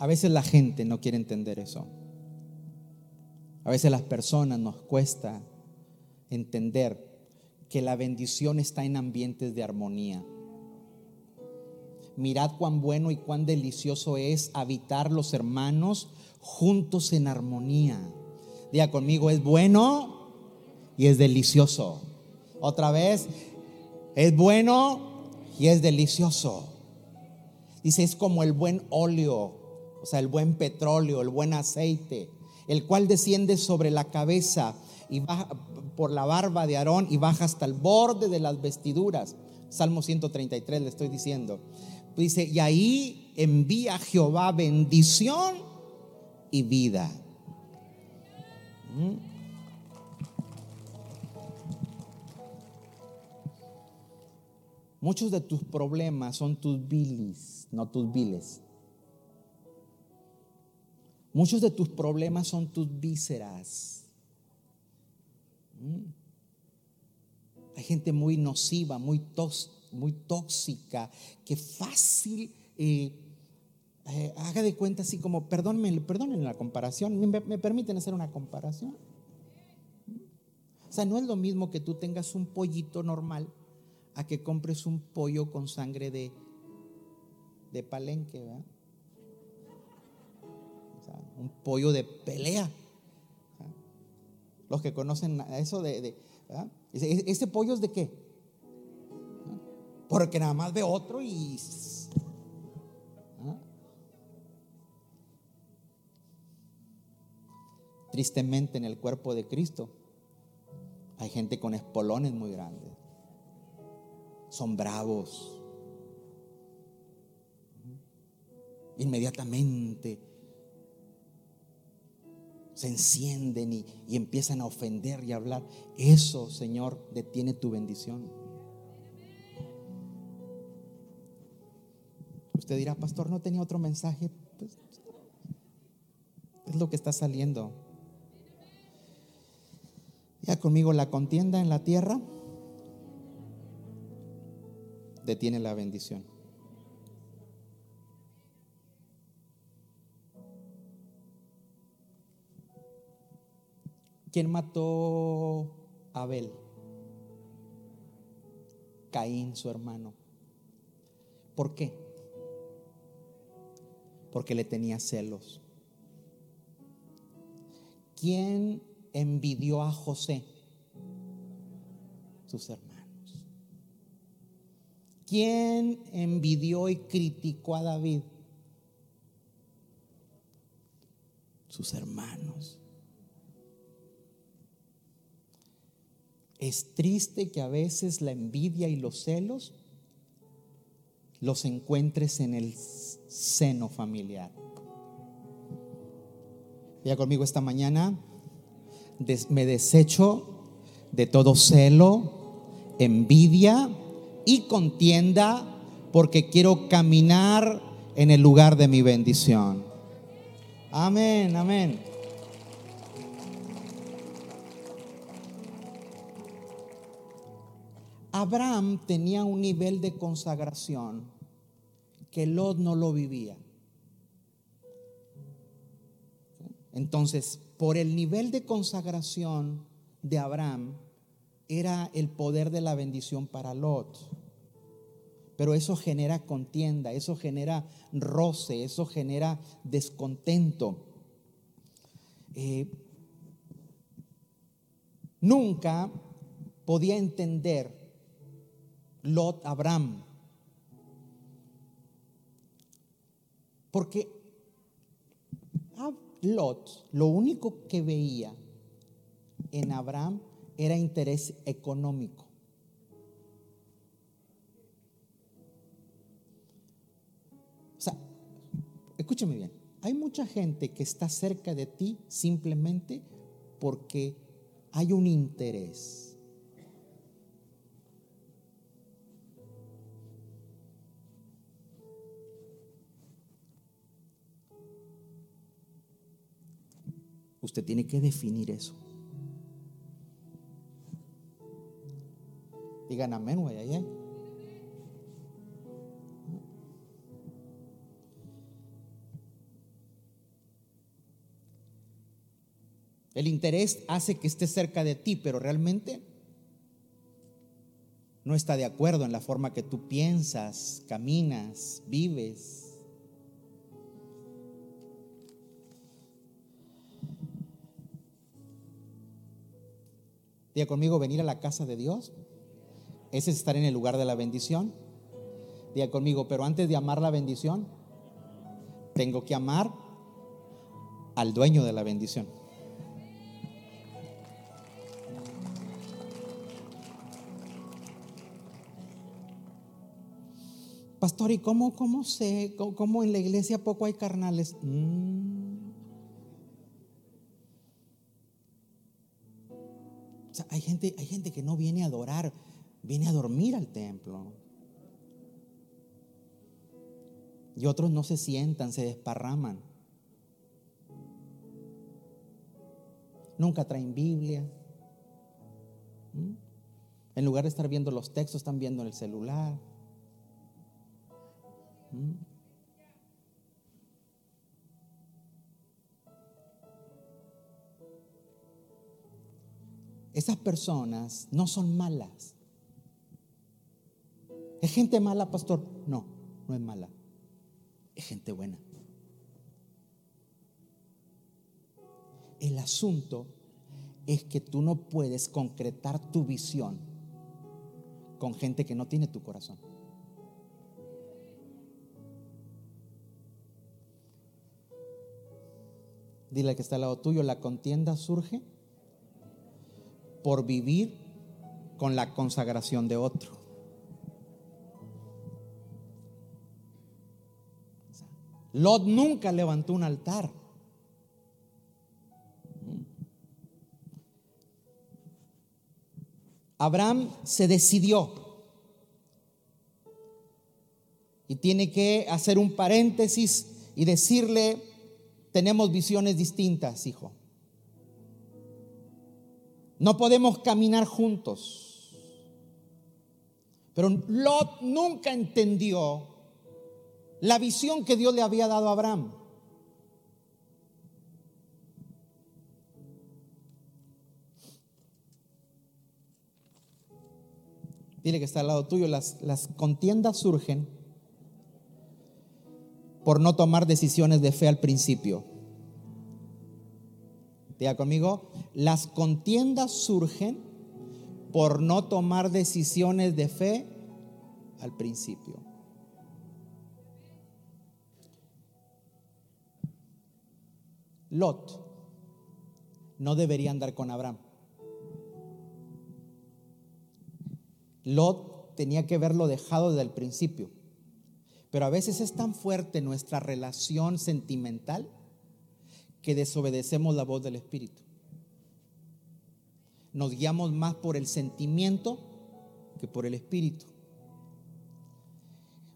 A veces la gente no quiere entender eso. A veces las personas nos cuesta entender que la bendición está en ambientes de armonía. Mirad cuán bueno y cuán delicioso es habitar los hermanos juntos en armonía. Diga conmigo, es bueno y es delicioso. Otra vez, es bueno y es delicioso. Dice, es como el buen óleo, o sea, el buen petróleo, el buen aceite el cual desciende sobre la cabeza y baja por la barba de Aarón y baja hasta el borde de las vestiduras. Salmo 133 le estoy diciendo. Dice, y ahí envía Jehová bendición y vida. ¿Mm? Muchos de tus problemas son tus bilis, no tus viles. Muchos de tus problemas son tus vísceras. Mm. Hay gente muy nociva, muy, tóxica, que fácil eh, eh, haga de cuenta así como, perdónenme, perdónenme la comparación, ¿Me, me permiten hacer una comparación. sea, no es lo mismo que tú tengas un pollito normal a que compres un pollo con sangre de, de palenque, ¿verdad? Un pollo de pelea. Los que conocen eso de, de ¿Ese pollo es de qué? Porque nada más ve otro y... Tristemente en el cuerpo de Cristo hay gente con espolones muy grandes. Son bravos. Inmediatamente se encienden y, y, empiezan a ofender y a hablar. Eso, Señor, detiene tu bendición. Usted dirá, pastor, no tenía otro mensaje. Pues, es lo que está saliendo. Ya conmigo la contienda en la tierra detiene la bendición. ¿Quién mató a Abel? Caín, su hermano. ¿Por qué? Porque le tenía celos. ¿Quién envidió a José? Sus hermanos. ¿Quién envidió y criticó a David? Sus hermanos. Es triste que a veces la envidia y los celos los encuentres en el seno familiar. Ya conmigo esta mañana, me desecho de todo celo, envidia y contienda porque quiero caminar en el lugar de mi bendición. Amén, amén. Abraham tenía un nivel de consagración que Lot no lo vivía. Entonces, por el nivel de consagración de Abraham, era el poder de la bendición para Lot. Pero eso genera contienda, eso genera roce, eso genera descontento. Eh, nunca podía entender Lot Abraham. Porque Lot lo único que veía en Abraham era interés económico. O sea, escúchame bien, hay mucha gente que está cerca de ti simplemente porque hay un interés. Usted tiene que definir eso. Digan amén, güey, ahí. El interés hace que esté cerca de ti, pero realmente no está de acuerdo en la forma que tú piensas, caminas, vives. Diga conmigo, venir a la casa de Dios. Ese es estar en el lugar de la bendición. Diga conmigo, pero antes de amar la bendición, tengo que amar al dueño de la bendición. Pastor, ¿y cómo, cómo sé? ¿Cómo, en la iglesia poco hay carnales? Mm. Hay, gente, hay gente que no viene a adorar, viene a dormir al templo. Y otros no se sientan, se desparraman. Nunca traen Biblia. ¿Mm? En lugar de estar viendo los textos, están viendo en el celular. ¿Mm? Esas personas no son malas. ¿Es gente mala, pastor? No, no es mala. Es gente buena. El asunto es que tú no puedes concretar tu visión con gente que no tiene tu corazón. Dile que está al lado tuyo, la contienda surge por vivir con la consagración de otro. Lot nunca levantó un altar. Abraham se decidió y tiene que hacer un paréntesis y decirle, tenemos visiones distintas, hijo. No podemos caminar juntos. Pero Lot nunca entendió la visión que Dios le había dado a Abraham. Dile que está al lado tuyo, las, las contiendas surgen por no tomar decisiones de fe al principio. Diga conmigo, las contiendas surgen por no tomar decisiones de fe al principio. Lot no debería andar con Abraham. Lot tenía que verlo dejado desde el principio. Pero a veces es tan fuerte nuestra relación sentimental que desobedecemos la voz del Espíritu. Nos guiamos más por el sentimiento que por el Espíritu.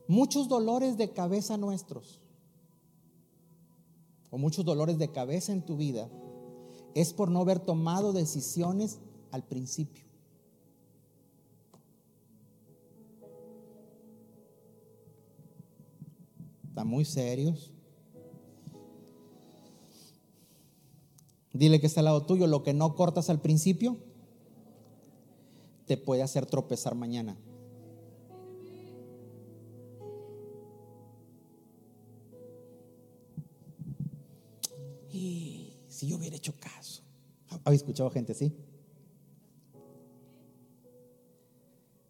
Muchos dolores de cabeza nuestros, o muchos dolores de cabeza en tu vida, es por no haber tomado decisiones al principio. Están muy serios. Dile que está al lado tuyo, lo que no cortas al principio te puede hacer tropezar mañana. Y si yo hubiera hecho caso. ¿Habéis escuchado gente así?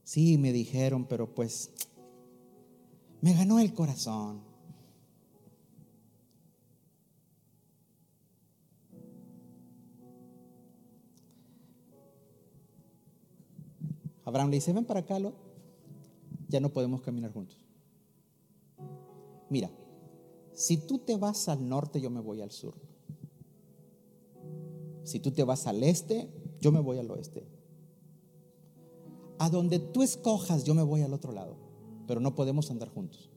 Sí, me dijeron, pero pues me ganó el corazón. Abraham le dice, ven para acá, ya no podemos caminar juntos. Mira, si tú te vas al norte, yo me voy al sur. Si tú te vas al este, yo me voy al oeste. A donde tú escojas, yo me voy al otro lado. Pero no podemos andar juntos.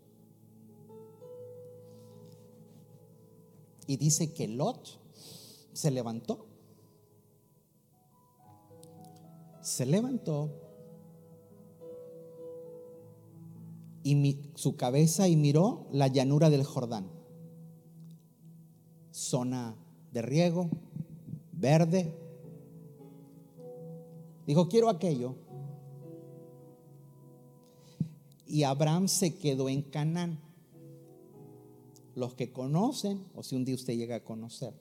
Y dice que Lot se levantó. Se levantó y su cabeza y miró la llanura del Jordán. Zona de riego, verde. Dijo, quiero aquello. Y Abraham se quedó en Canaán. Los que conocen, o si un día usted llega a conocer,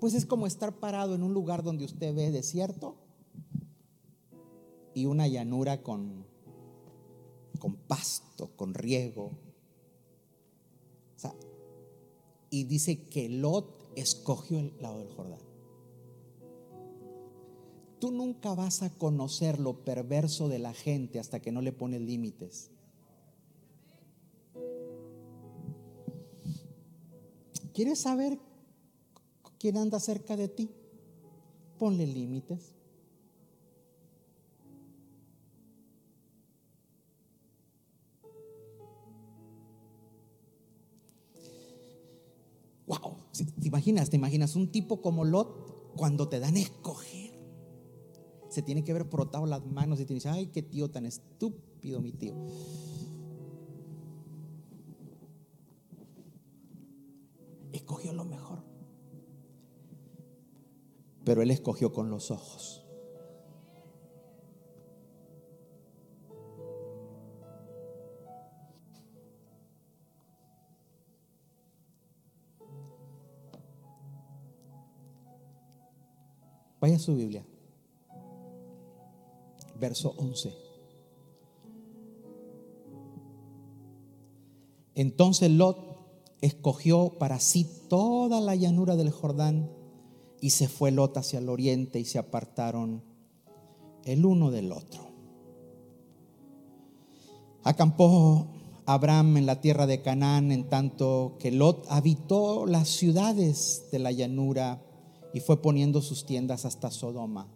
pues es como estar parado en un lugar donde usted ve desierto y una llanura con con pasto, con riego. y dice que Lot escogió el lado del Jordán. Tú nunca vas a conocer lo perverso de la gente hasta que no le pones límites. ¿Quieres saber quién anda cerca de ti? Ponle límites. Wow, ¿te imaginas? ¿Te imaginas un tipo como Lot cuando te dan a escoger? Se tiene que haber frotado las manos y te dice, ay, qué tío tan estúpido mi tío. Escogió lo mejor. Pero él escogió con los ojos. Vaya a su Biblia. Verso 11. Entonces Lot escogió para sí toda la llanura del Jordán y se fue Lot hacia el oriente y se apartaron el uno del otro. Acampó Abraham en la tierra de Canaán en tanto que Lot habitó las ciudades de la llanura y fue poniendo sus tiendas hasta Sodoma,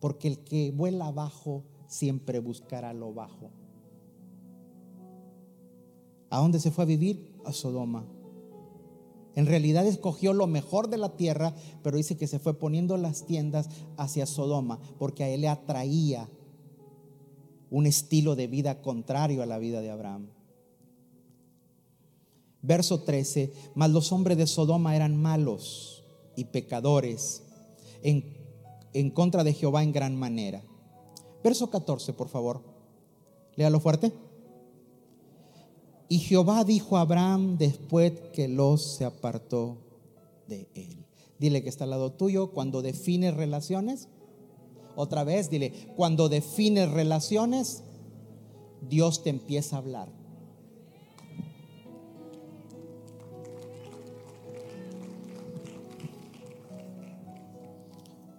porque el que vuela abajo siempre buscará lo bajo. ¿A dónde se fue a vivir? A Sodoma. En realidad escogió lo mejor de la tierra, pero dice que se fue poniendo las tiendas hacia Sodoma, porque a él le atraía un estilo de vida contrario a la vida de Abraham. Verso 13, mas los hombres de Sodoma eran malos y pecadores en, en contra de Jehová en gran manera. Verso 14, por favor. Léalo fuerte. Y Jehová dijo a Abraham después que los se apartó de él. Dile que está al lado tuyo cuando defines relaciones. Otra vez, dile, cuando defines relaciones, Dios te empieza a hablar.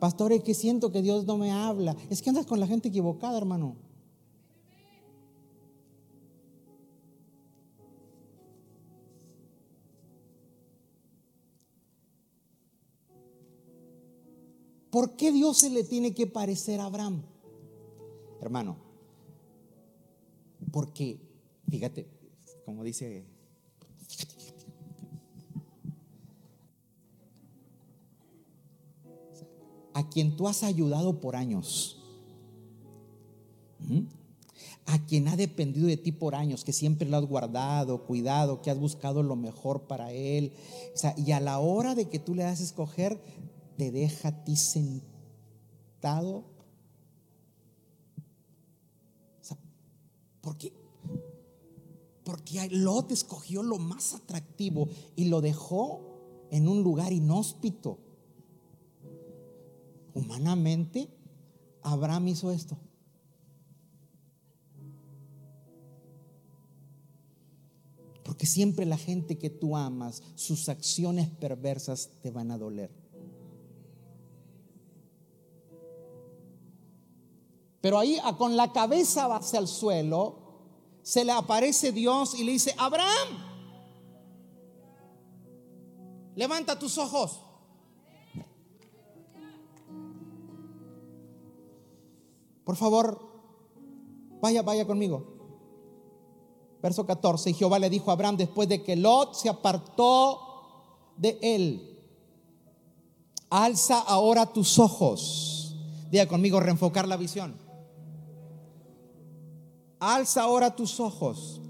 Pastores, que siento que Dios no me habla. Es que andas con la gente equivocada, hermano. ¿Por qué Dios se le tiene que parecer a Abraham? Hermano, porque, fíjate, como dice, a quien tú has ayudado por años, a quien ha dependido de ti por años, que siempre lo has guardado, cuidado, que has buscado lo mejor para él, y a la hora de que tú le das a escoger, te deja a ti sentado? ¿Por qué? Porque Lot escogió lo más atractivo y lo dejó en un lugar inhóspito. Humanamente, Abraham hizo esto. Porque siempre la gente que tú amas, sus acciones perversas te van a doler. Pero ahí con la cabeza hacia el suelo, se le aparece Dios y le dice, Abraham, levanta tus ojos. Por favor, vaya, vaya conmigo. Verso 14, y Jehová le dijo a Abraham después de que Lot se apartó de él, alza ahora tus ojos. Diga conmigo, reenfocar la visión alza ahora tus ojos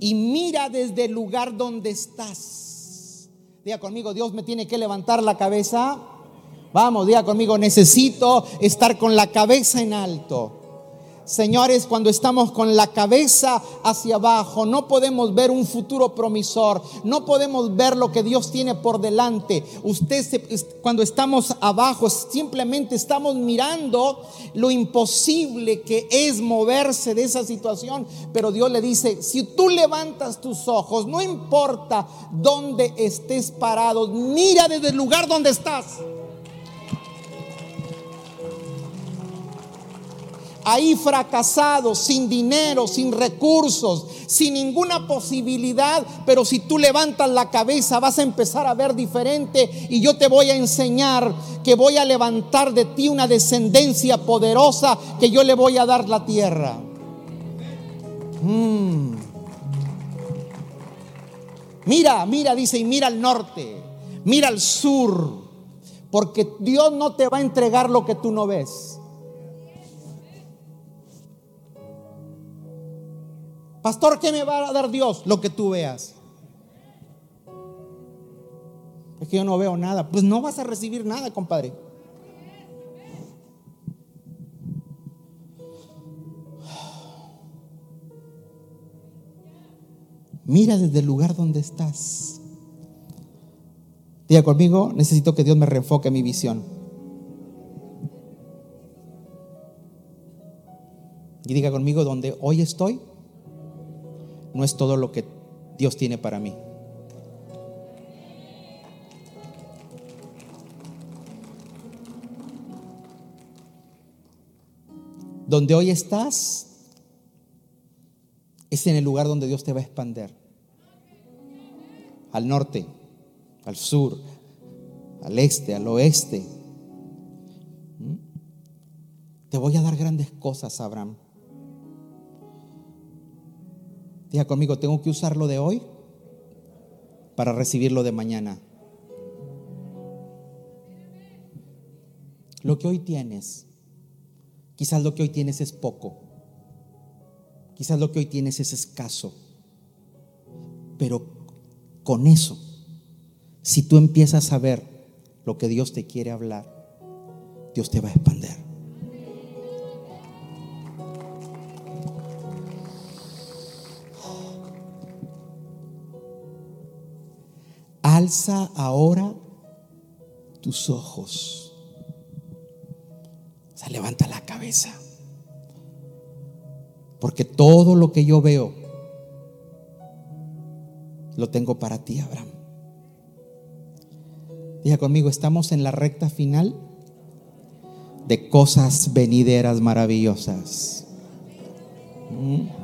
y mira desde el lugar donde estás. Diga conmigo, Dios me tiene que levantar la cabeza. Vamos, diga conmigo, necesito estar con la cabeza en alto. Señores, cuando estamos con la cabeza hacia abajo, no podemos ver un futuro promisor, no podemos ver lo que Dios tiene por delante. Usted, cuando estamos abajo, simplemente estamos mirando lo imposible que es moverse de esa situación. Pero Dios le dice, si tú levantas tus ojos, no importa dónde estés parado, mira desde el lugar donde estás. Ahí fracasado, sin dinero, sin recursos, sin ninguna posibilidad, pero si tú levantas la cabeza vas a empezar a ver diferente y yo te voy a enseñar que voy a levantar de ti una descendencia poderosa que yo le voy a dar la tierra. Mm. Mira, mira, dice, y mira al norte, mira al sur, porque Dios no te va a entregar lo que tú no ves. Pastor, ¿qué me va a dar Dios? Lo que tú veas. Es que yo no veo nada. Pues no vas a recibir nada, compadre. Mira desde el lugar donde estás. Diga conmigo, necesito que Dios me reenfoque mi visión. Y diga conmigo, donde hoy estoy, no es todo lo que Dios tiene para mí. Donde hoy estás es en el lugar donde Dios te va a expander. Al norte, al sur, al este, al oeste. ¿Mm? Te voy a dar grandes cosas, Abraham. Diga conmigo, tengo que usarlo de hoy para recibirlo de mañana. Lo que hoy tienes, quizás lo que hoy tienes es poco, quizás lo que hoy tienes es escaso, pero con eso, si tú empiezas a ver lo que Dios te quiere hablar, Dios te va a expander. Alza ahora tus ojos. O sea, levanta la cabeza. Porque todo lo que yo veo lo tengo para ti, Abraham. Diga conmigo, estamos en la recta final de cosas venideras maravillosas. ¿Mm?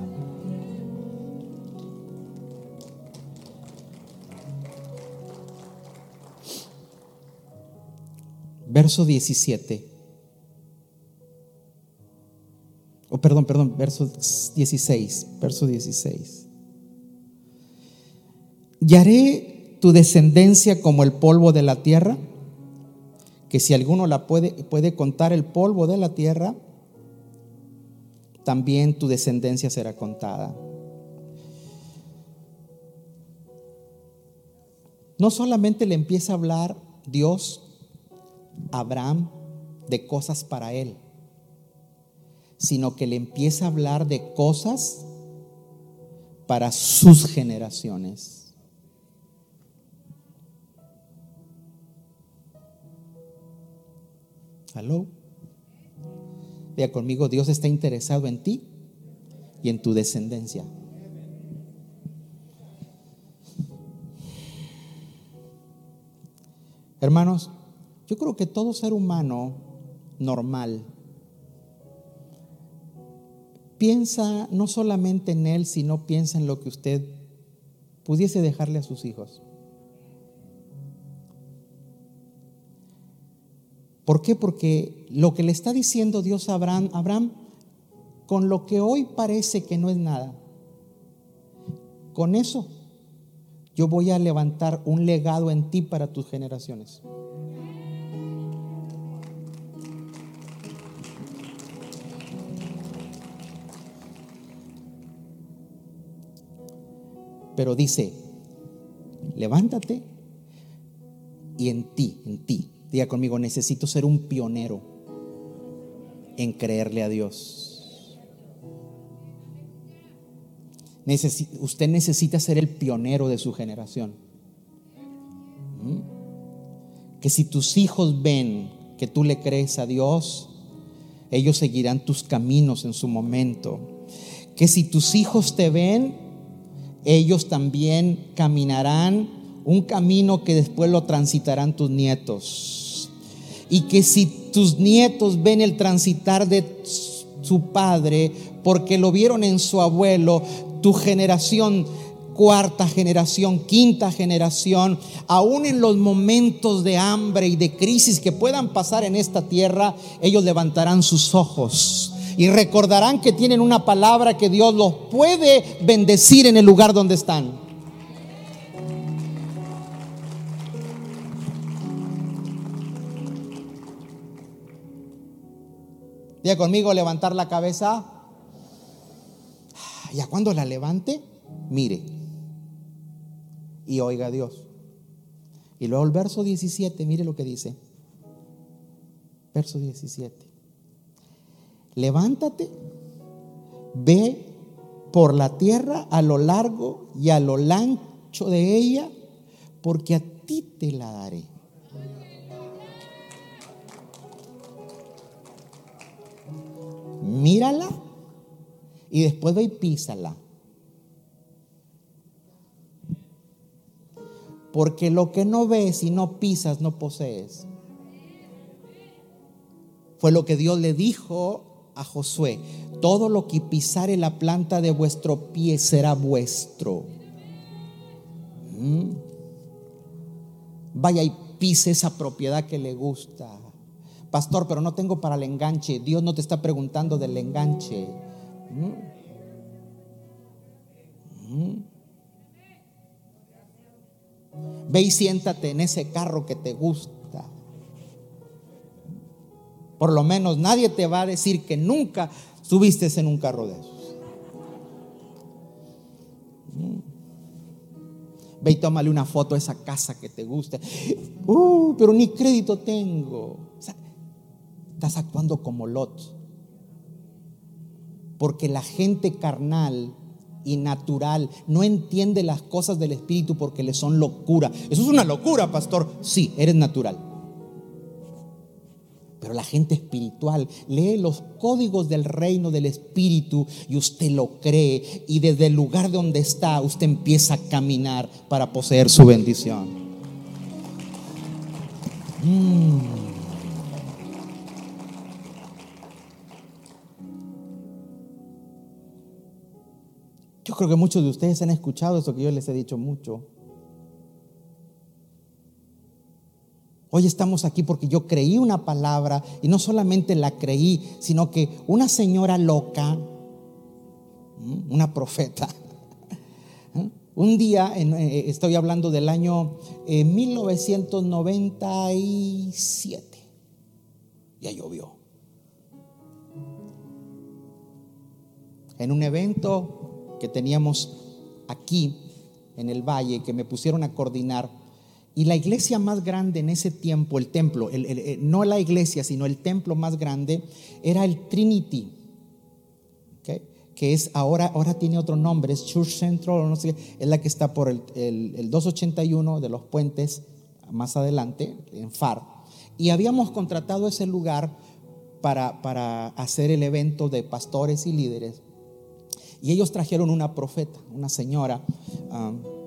Verso 17. Oh, perdón, perdón, verso 16, verso 16. Y haré tu descendencia como el polvo de la tierra, que si alguno la puede, puede contar el polvo de la tierra, también tu descendencia será contada. No solamente le empieza a hablar Dios Abraham de cosas para él, sino que le empieza a hablar de cosas para sus generaciones. ¿Aló? Vea conmigo, Dios está interesado en ti y en tu descendencia. Hermanos, yo creo que todo ser humano normal piensa no solamente en él, sino piensa en lo que usted pudiese dejarle a sus hijos. ¿Por qué? Porque lo que le está diciendo Dios a Abraham, Abraham, con lo que hoy parece que no es nada, con eso yo voy a levantar un legado en ti para tus generaciones. Pero dice, levántate y en ti, en ti, diga conmigo, necesito ser un pionero en creerle a Dios. usted necesita ser el pionero de su generación. ¿Mm? Que si tus hijos ven que tú le crees a Dios, ellos seguirán tus caminos en su momento. Que si tus hijos te ven, ellos también caminarán un camino que después lo transitarán tus nietos. Y que si tus nietos ven el transitar de su padre, porque lo vieron en su abuelo, tu generación, cuarta generación, quinta generación, aún en los momentos de hambre y de crisis que puedan pasar en esta tierra, ellos levantarán sus ojos y recordarán que tienen una palabra que Dios los puede bendecir en el lugar donde están. Diga conmigo, levantar la cabeza. Y a cuando la levante, mire y oiga a Dios. Y luego el verso 17, mire lo que dice. Verso 17 levántate, ve por la tierra a lo largo y a lo ancho de ella, porque a ti te la daré. Mírala Y después ve y písala. Porque lo que no ves y no pisas, no posees. Fue lo que Dios le dijo a Josué. Todo lo que pisare la planta de vuestro pie será vuestro. ¿Mm? Vaya y pise esa propiedad que le gusta. Pastor, pero no tengo para el enganche. Dios no te está preguntando del enganche. ¿Mm? ¿Mm? Ve y siéntate en ese carro que te gusta. Por lo menos nadie te va a decir que nunca subiste en un carro de esos. Mm. Ve y tómale una foto a esa casa que te gusta. Uh, pero ni crédito tengo. estás actuando como Lot. Porque la gente carnal y natural no entiende las cosas del Espíritu porque le son locura. Eso es una locura, pastor. Sí, eres natural. Pero la gente espiritual lee los códigos del reino del Espíritu y usted lo cree y desde el lugar donde está usted empieza a caminar para poseer su bendición. Mm. Yo creo que muchos de ustedes han escuchado eso que yo les he dicho mucho. Hoy estamos aquí porque yo creí una palabra y no solamente la creí, sino que una señora loca, una profeta, un día, eh, estoy hablando del año 1997, eh, ya llovió. En un evento que teníamos aquí en el valle, que me pusieron a coordinar, y la iglesia más grande en ese tiempo, el templo, no la iglesia, sino el templo más grande, era el Trinity, que es ahora, ahora tiene otro nombre, es Church Central, no sé, es la que está por el, el 281 de los puentes, más adelante, en FAR. Y habíamos contratado ese lugar para, para hacer el evento de pastores y líderes. Y ellos trajeron una profeta, una señora. Um,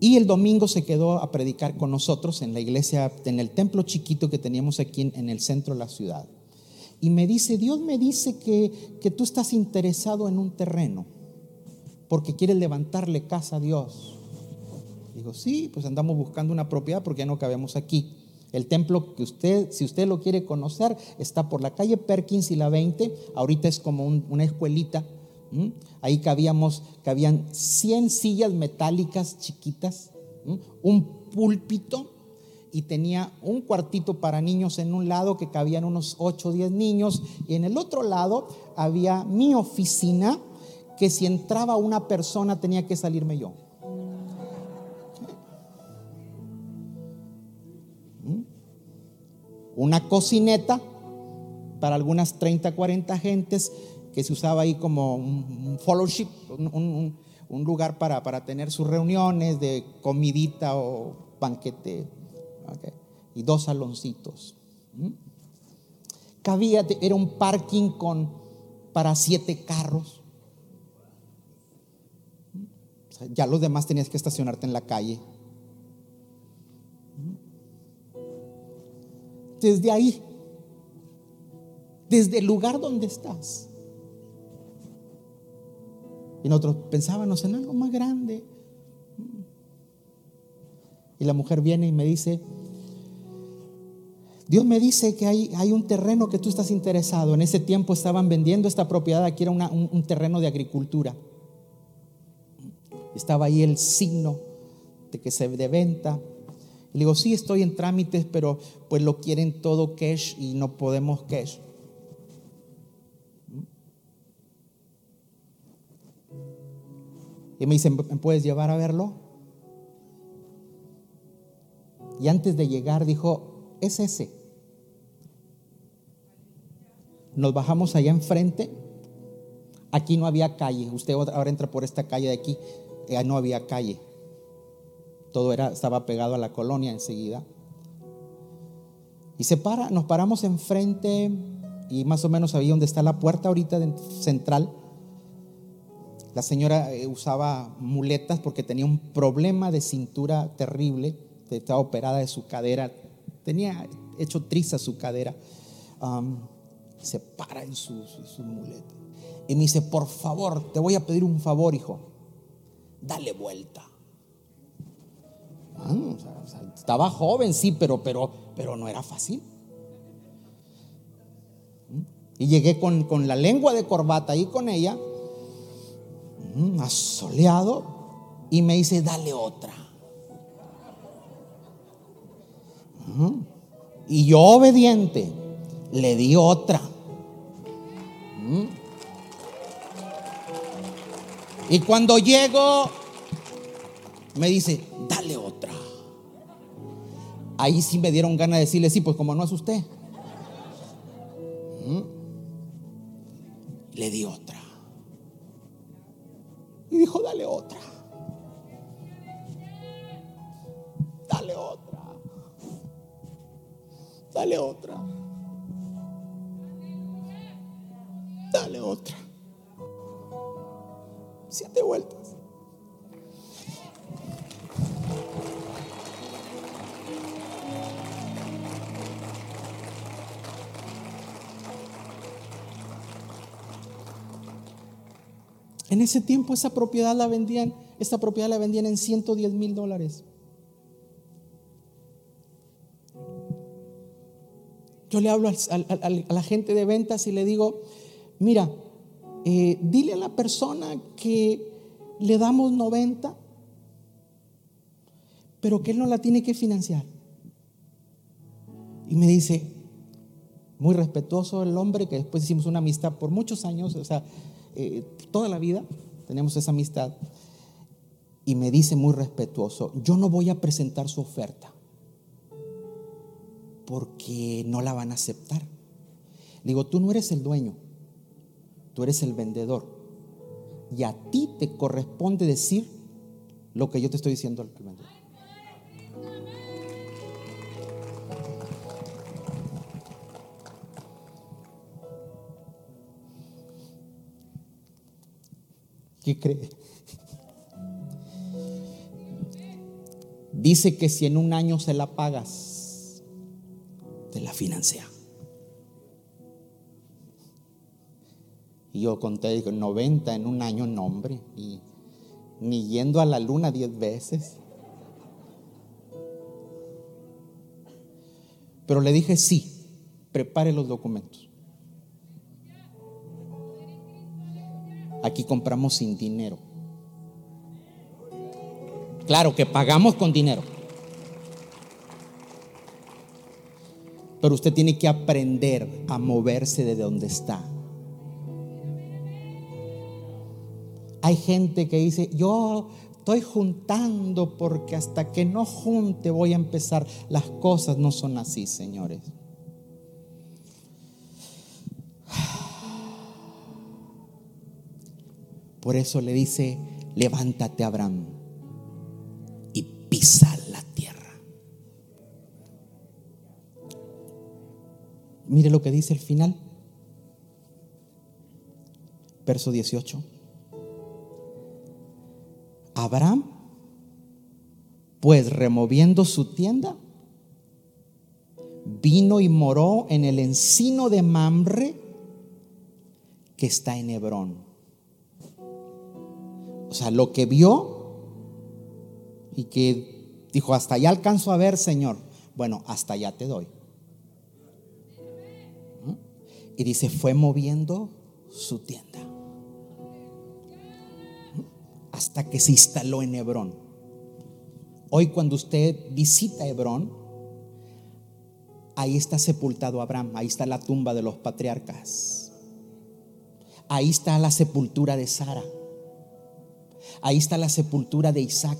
y el domingo se quedó a predicar con nosotros en la iglesia, en el templo chiquito que teníamos aquí en, el centro de la ciudad. Y me dice, Dios me dice que, que tú estás interesado en un terreno, porque quieres levantarle casa a Dios. Digo, sí, pues andamos buscando una propiedad porque ya no cabemos aquí. El templo que usted, si usted lo quiere conocer, está por la calle Perkins y la 20. Ahorita es como una escuelita Ahí cabíamos, cabían 100 sillas metálicas chiquitas, un púlpito y tenía un cuartito para niños en un lado que cabían unos 8 o 10 niños. Y en el otro lado había mi oficina que si entraba una persona tenía que salirme yo. Una cocineta para algunas 30, 40 gentes que se usaba ahí como un, fellowship, un, lugar para, tener sus reuniones de comidita o banquete. Y dos saloncitos. Cabía, era un parking con, para siete carros. ya los demás tenías que estacionarte en la calle. Desde ahí, desde el lugar donde estás, y nosotros pensábamos en algo más grande. Y la mujer viene y me dice, Dios me dice que hay, hay, un terreno que tú estás interesado. En ese tiempo estaban vendiendo esta propiedad, aquí era un, terreno de agricultura. Estaba ahí el signo de que se de venta. Y le digo, sí, estoy en trámites, pero pues lo quieren todo cash y no podemos cash. Y me dice, ¿me puedes llevar a verlo? Y antes de llegar dijo, es ese. Nos bajamos allá enfrente. Aquí no había calle. Usted ahora entra por esta calle de aquí. Ya no había calle. Todo era, estaba pegado a la colonia enseguida. Y se para, nos paramos enfrente y más o menos ahí donde está la puerta ahorita central. La señora eh, usaba muletas porque tenía un problema de cintura terrible, estaba operada de su cadera, tenía hecho triza su cadera. se para en sus su, muleta y me dice, por favor, te voy a pedir un favor, hijo, dale vuelta. Ah, estaba joven, sí, pero, pero, pero no era fácil. Y llegué con, con la lengua de corbata ahí con ella, mm, asoleado, y me dice, dale otra. Y yo obediente, le di otra. Y cuando llego, me dice, dale otra. Ahí sí me dieron ganas de decirle, sí, pues como no es usted. Le di otra. Y dijo, dale otra. Dale otra. Dale otra. Dale otra. Siete vueltas. En ese tiempo esa propiedad la vendían, esta propiedad la vendían en 110 mil dólares. Yo le hablo a la gente de ventas y le digo, mira, eh, dile a la persona que le damos 90, pero que él no la tiene que financiar. Y me dice, muy respetuoso el hombre, que después hicimos una amistad por muchos años, o sea, eh, toda la vida tenemos esa amistad. Y me dice muy respetuoso, yo no voy a presentar su oferta porque no la van a aceptar. digo, tú no eres el dueño, tú eres el vendedor. Y a ti te corresponde decir lo que yo te estoy diciendo al vendedor. ¿Qué cree? Dice que si en un año se la pagas, te la financia. Y yo conté, digo, 90 en un año, nombre, y ni yendo a la luna diez veces. Pero le dije, sí, prepare los documentos. Aquí compramos sin dinero. Claro que pagamos con dinero. Pero usted tiene que aprender a moverse de donde está. Hay gente que dice, yo estoy juntando porque hasta que no junte voy a empezar. Las cosas no son así, señores. Por eso le dice, levántate Abraham y pisa la tierra. Mire lo que dice el final. Verso 18. Abraham, pues removiendo su tienda, vino y moró en el encino de Mamre que está en Hebrón. O sea, lo que vio y que dijo, hasta allá alcanzo a ver, Señor. Bueno, hasta allá te doy. Y dice, fue moviendo su tienda hasta que se instaló en Hebrón. Hoy cuando usted visita Hebrón, ahí está sepultado Abraham, ahí está la tumba de los patriarcas. Ahí está la sepultura de Sara. Ahí está la sepultura de Isaac.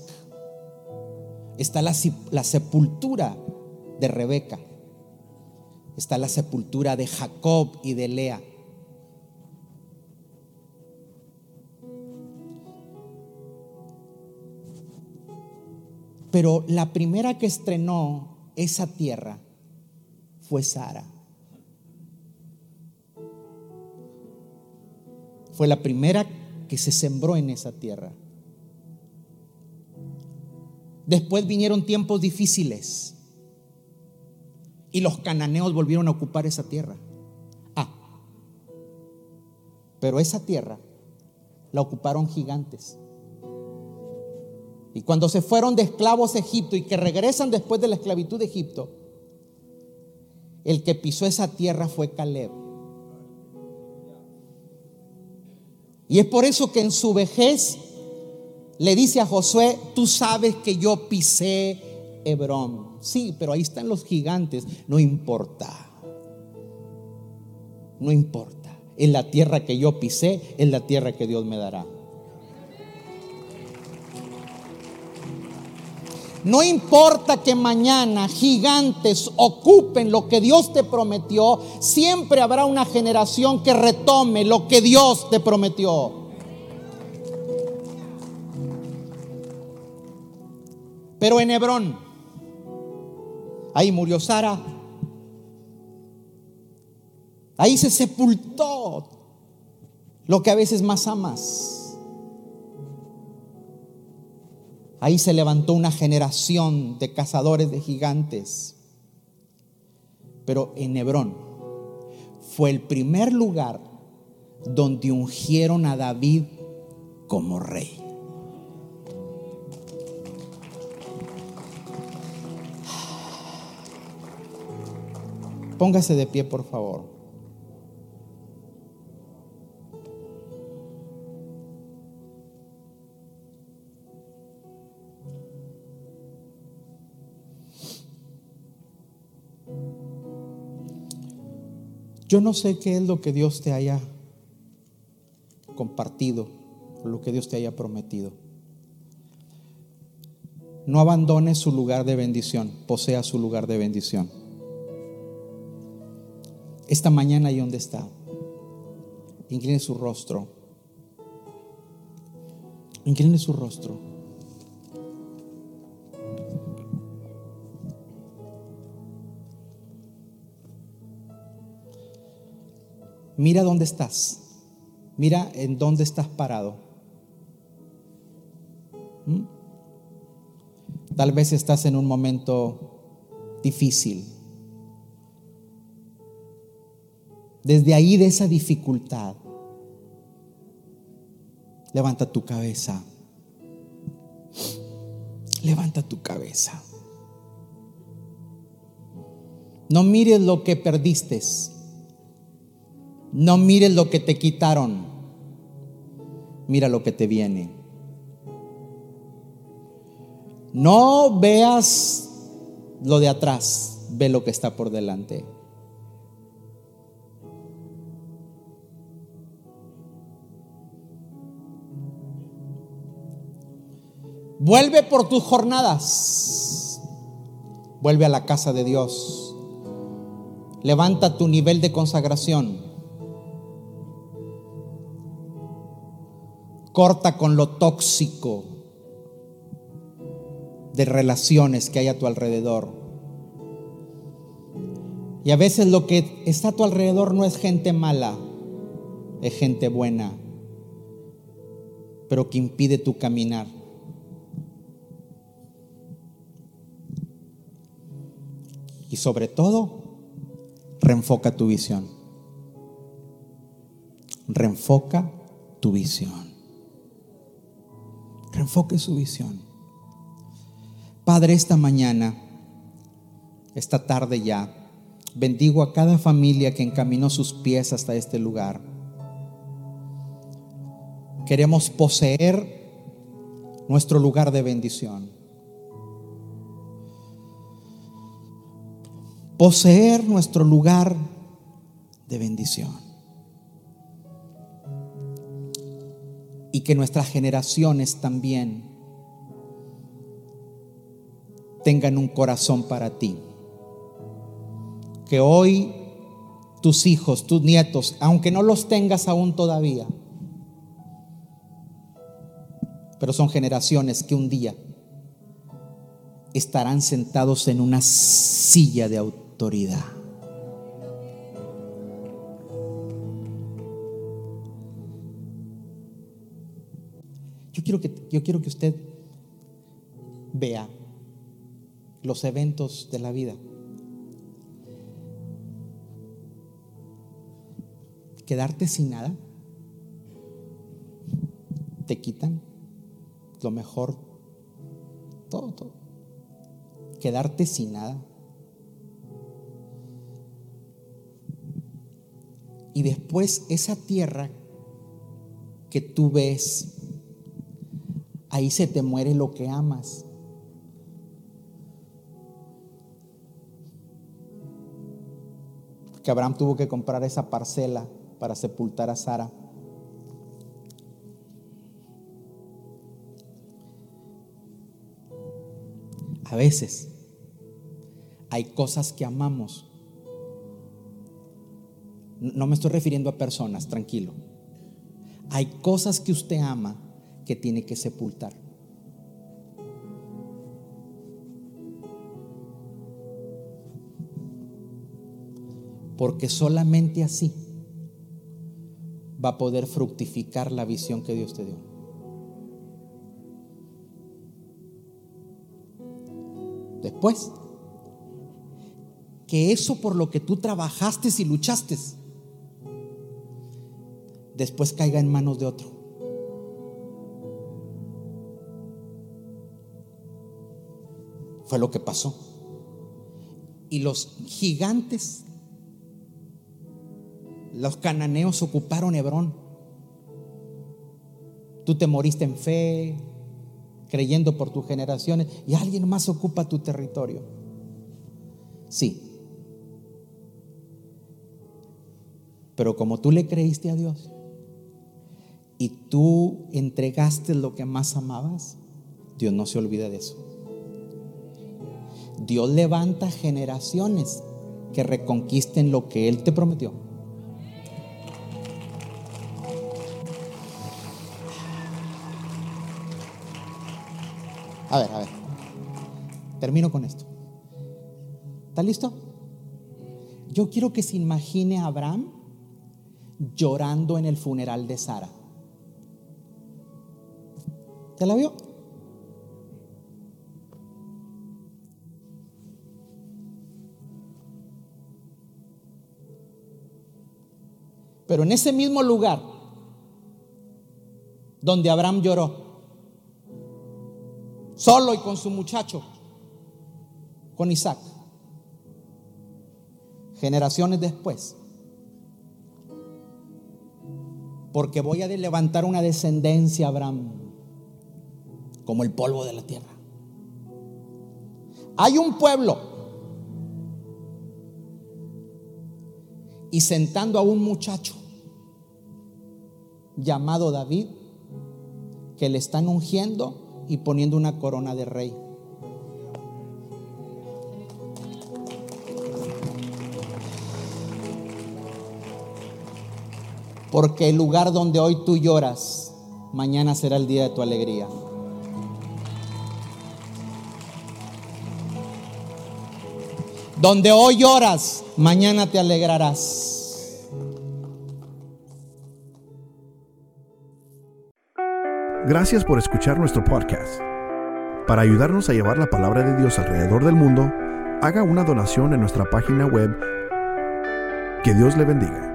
Está la, sepultura de Rebeca. Está la sepultura de Jacob y de Lea. Pero la primera que estrenó esa tierra fue Sara. fue la primera que se sembró en esa tierra. Después vinieron tiempos difíciles y los cananeos volvieron a ocupar esa tierra. Ah, pero esa tierra la ocuparon gigantes. Y cuando se fueron de esclavos a Egipto y que regresan después de la esclavitud de Egipto, el que pisó esa tierra fue Caleb. Y es por eso que en su vejez le dice a Josué, tú sabes que yo pisé Hebrón. Sí, pero ahí están los gigantes. No importa. No importa. En la tierra que yo pisé, en la tierra que Dios me dará. No importa que mañana gigantes ocupen lo que Dios te prometió, siempre habrá una generación que retome lo que Dios te prometió. Pero en Hebrón, ahí murió Sara, ahí se sepultó lo que a veces más amas. Ahí se levantó una generación de cazadores de gigantes. Pero en Hebrón fue el primer lugar donde ungieron a David como rey. Póngase de pie, por favor. Yo no sé qué es lo que Dios te haya compartido, lo que Dios te haya prometido. No abandone su lugar de bendición, posea su lugar de bendición. Esta mañana ahí donde está, incline su rostro. Incline su rostro. Mira dónde estás. Mira en dónde estás parado. ¿Mm? Tal vez estás en un momento difícil. Desde ahí, de esa dificultad, levanta tu cabeza. Levanta tu cabeza. No mires lo que perdiste. No mires lo que te quitaron, mira lo que te viene. No veas lo de atrás, ve lo que está por delante. Vuelve por tus jornadas. Vuelve a la casa de Dios. Levanta tu nivel de consagración. Corta con lo tóxico de relaciones que hay a tu alrededor. Y a veces lo que está a tu alrededor no es gente mala, es gente buena, pero que impide tu caminar. Y sobre todo, reenfoca tu visión. Reenfoca tu visión. Reenfoque su visión. Padre, esta mañana, esta tarde ya, bendigo a cada familia que encaminó sus pies hasta este lugar. Queremos poseer nuestro lugar de bendición. Poseer nuestro lugar de bendición. y que nuestras generaciones también tengan un corazón para ti. Que hoy tus hijos, tus nietos, aunque no los tengas aún todavía, pero son generaciones que un día estarán sentados en una silla de autoridad. Yo quiero que, yo quiero que usted vea los eventos de la vida. Quedarte sin nada, te quitan lo mejor, todo, todo. Quedarte sin nada. Y después esa tierra que tú ves, ahí se te muere lo que amas. Que Abraham tuvo que comprar esa parcela para sepultar a Sara. A veces hay cosas que amamos. No me estoy refiriendo a personas, tranquilo. Hay cosas que usted ama que tiene que sepultar. Porque solamente así va a poder fructificar la visión que Dios te dio. Después, que eso por lo que tú trabajaste y luchaste, después caiga en manos de otro. Fue lo que pasó. Y los gigantes, los cananeos ocuparon Hebrón. Tú te moriste en fe, creyendo por tus generaciones, y alguien más ocupa tu territorio. Sí. Pero como tú le creíste a Dios, y tú entregaste lo que más amabas, Dios no se olvida de eso. Dios levanta generaciones que reconquisten lo que Él te prometió. A ver, a ver. Termino con esto. ¿Está listo? Yo quiero que se imagine a Abraham llorando en el funeral de Sara. ¿Te la vio? Pero en ese mismo lugar donde Abraham lloró, solo y con su muchacho, con Isaac, generaciones después, porque voy a levantar una descendencia, Abraham, como el polvo de la tierra. Hay un pueblo y sentando a un muchacho llamado David que le están ungiendo y poniendo una corona de rey. Porque el lugar donde hoy tú lloras, mañana será el día de tu alegría. Donde hoy lloras, mañana te alegrarás. Gracias por escuchar nuestro podcast. Para ayudarnos a llevar la palabra de Dios alrededor del mundo, haga una donación en nuestra página web. Que Dios le bendiga.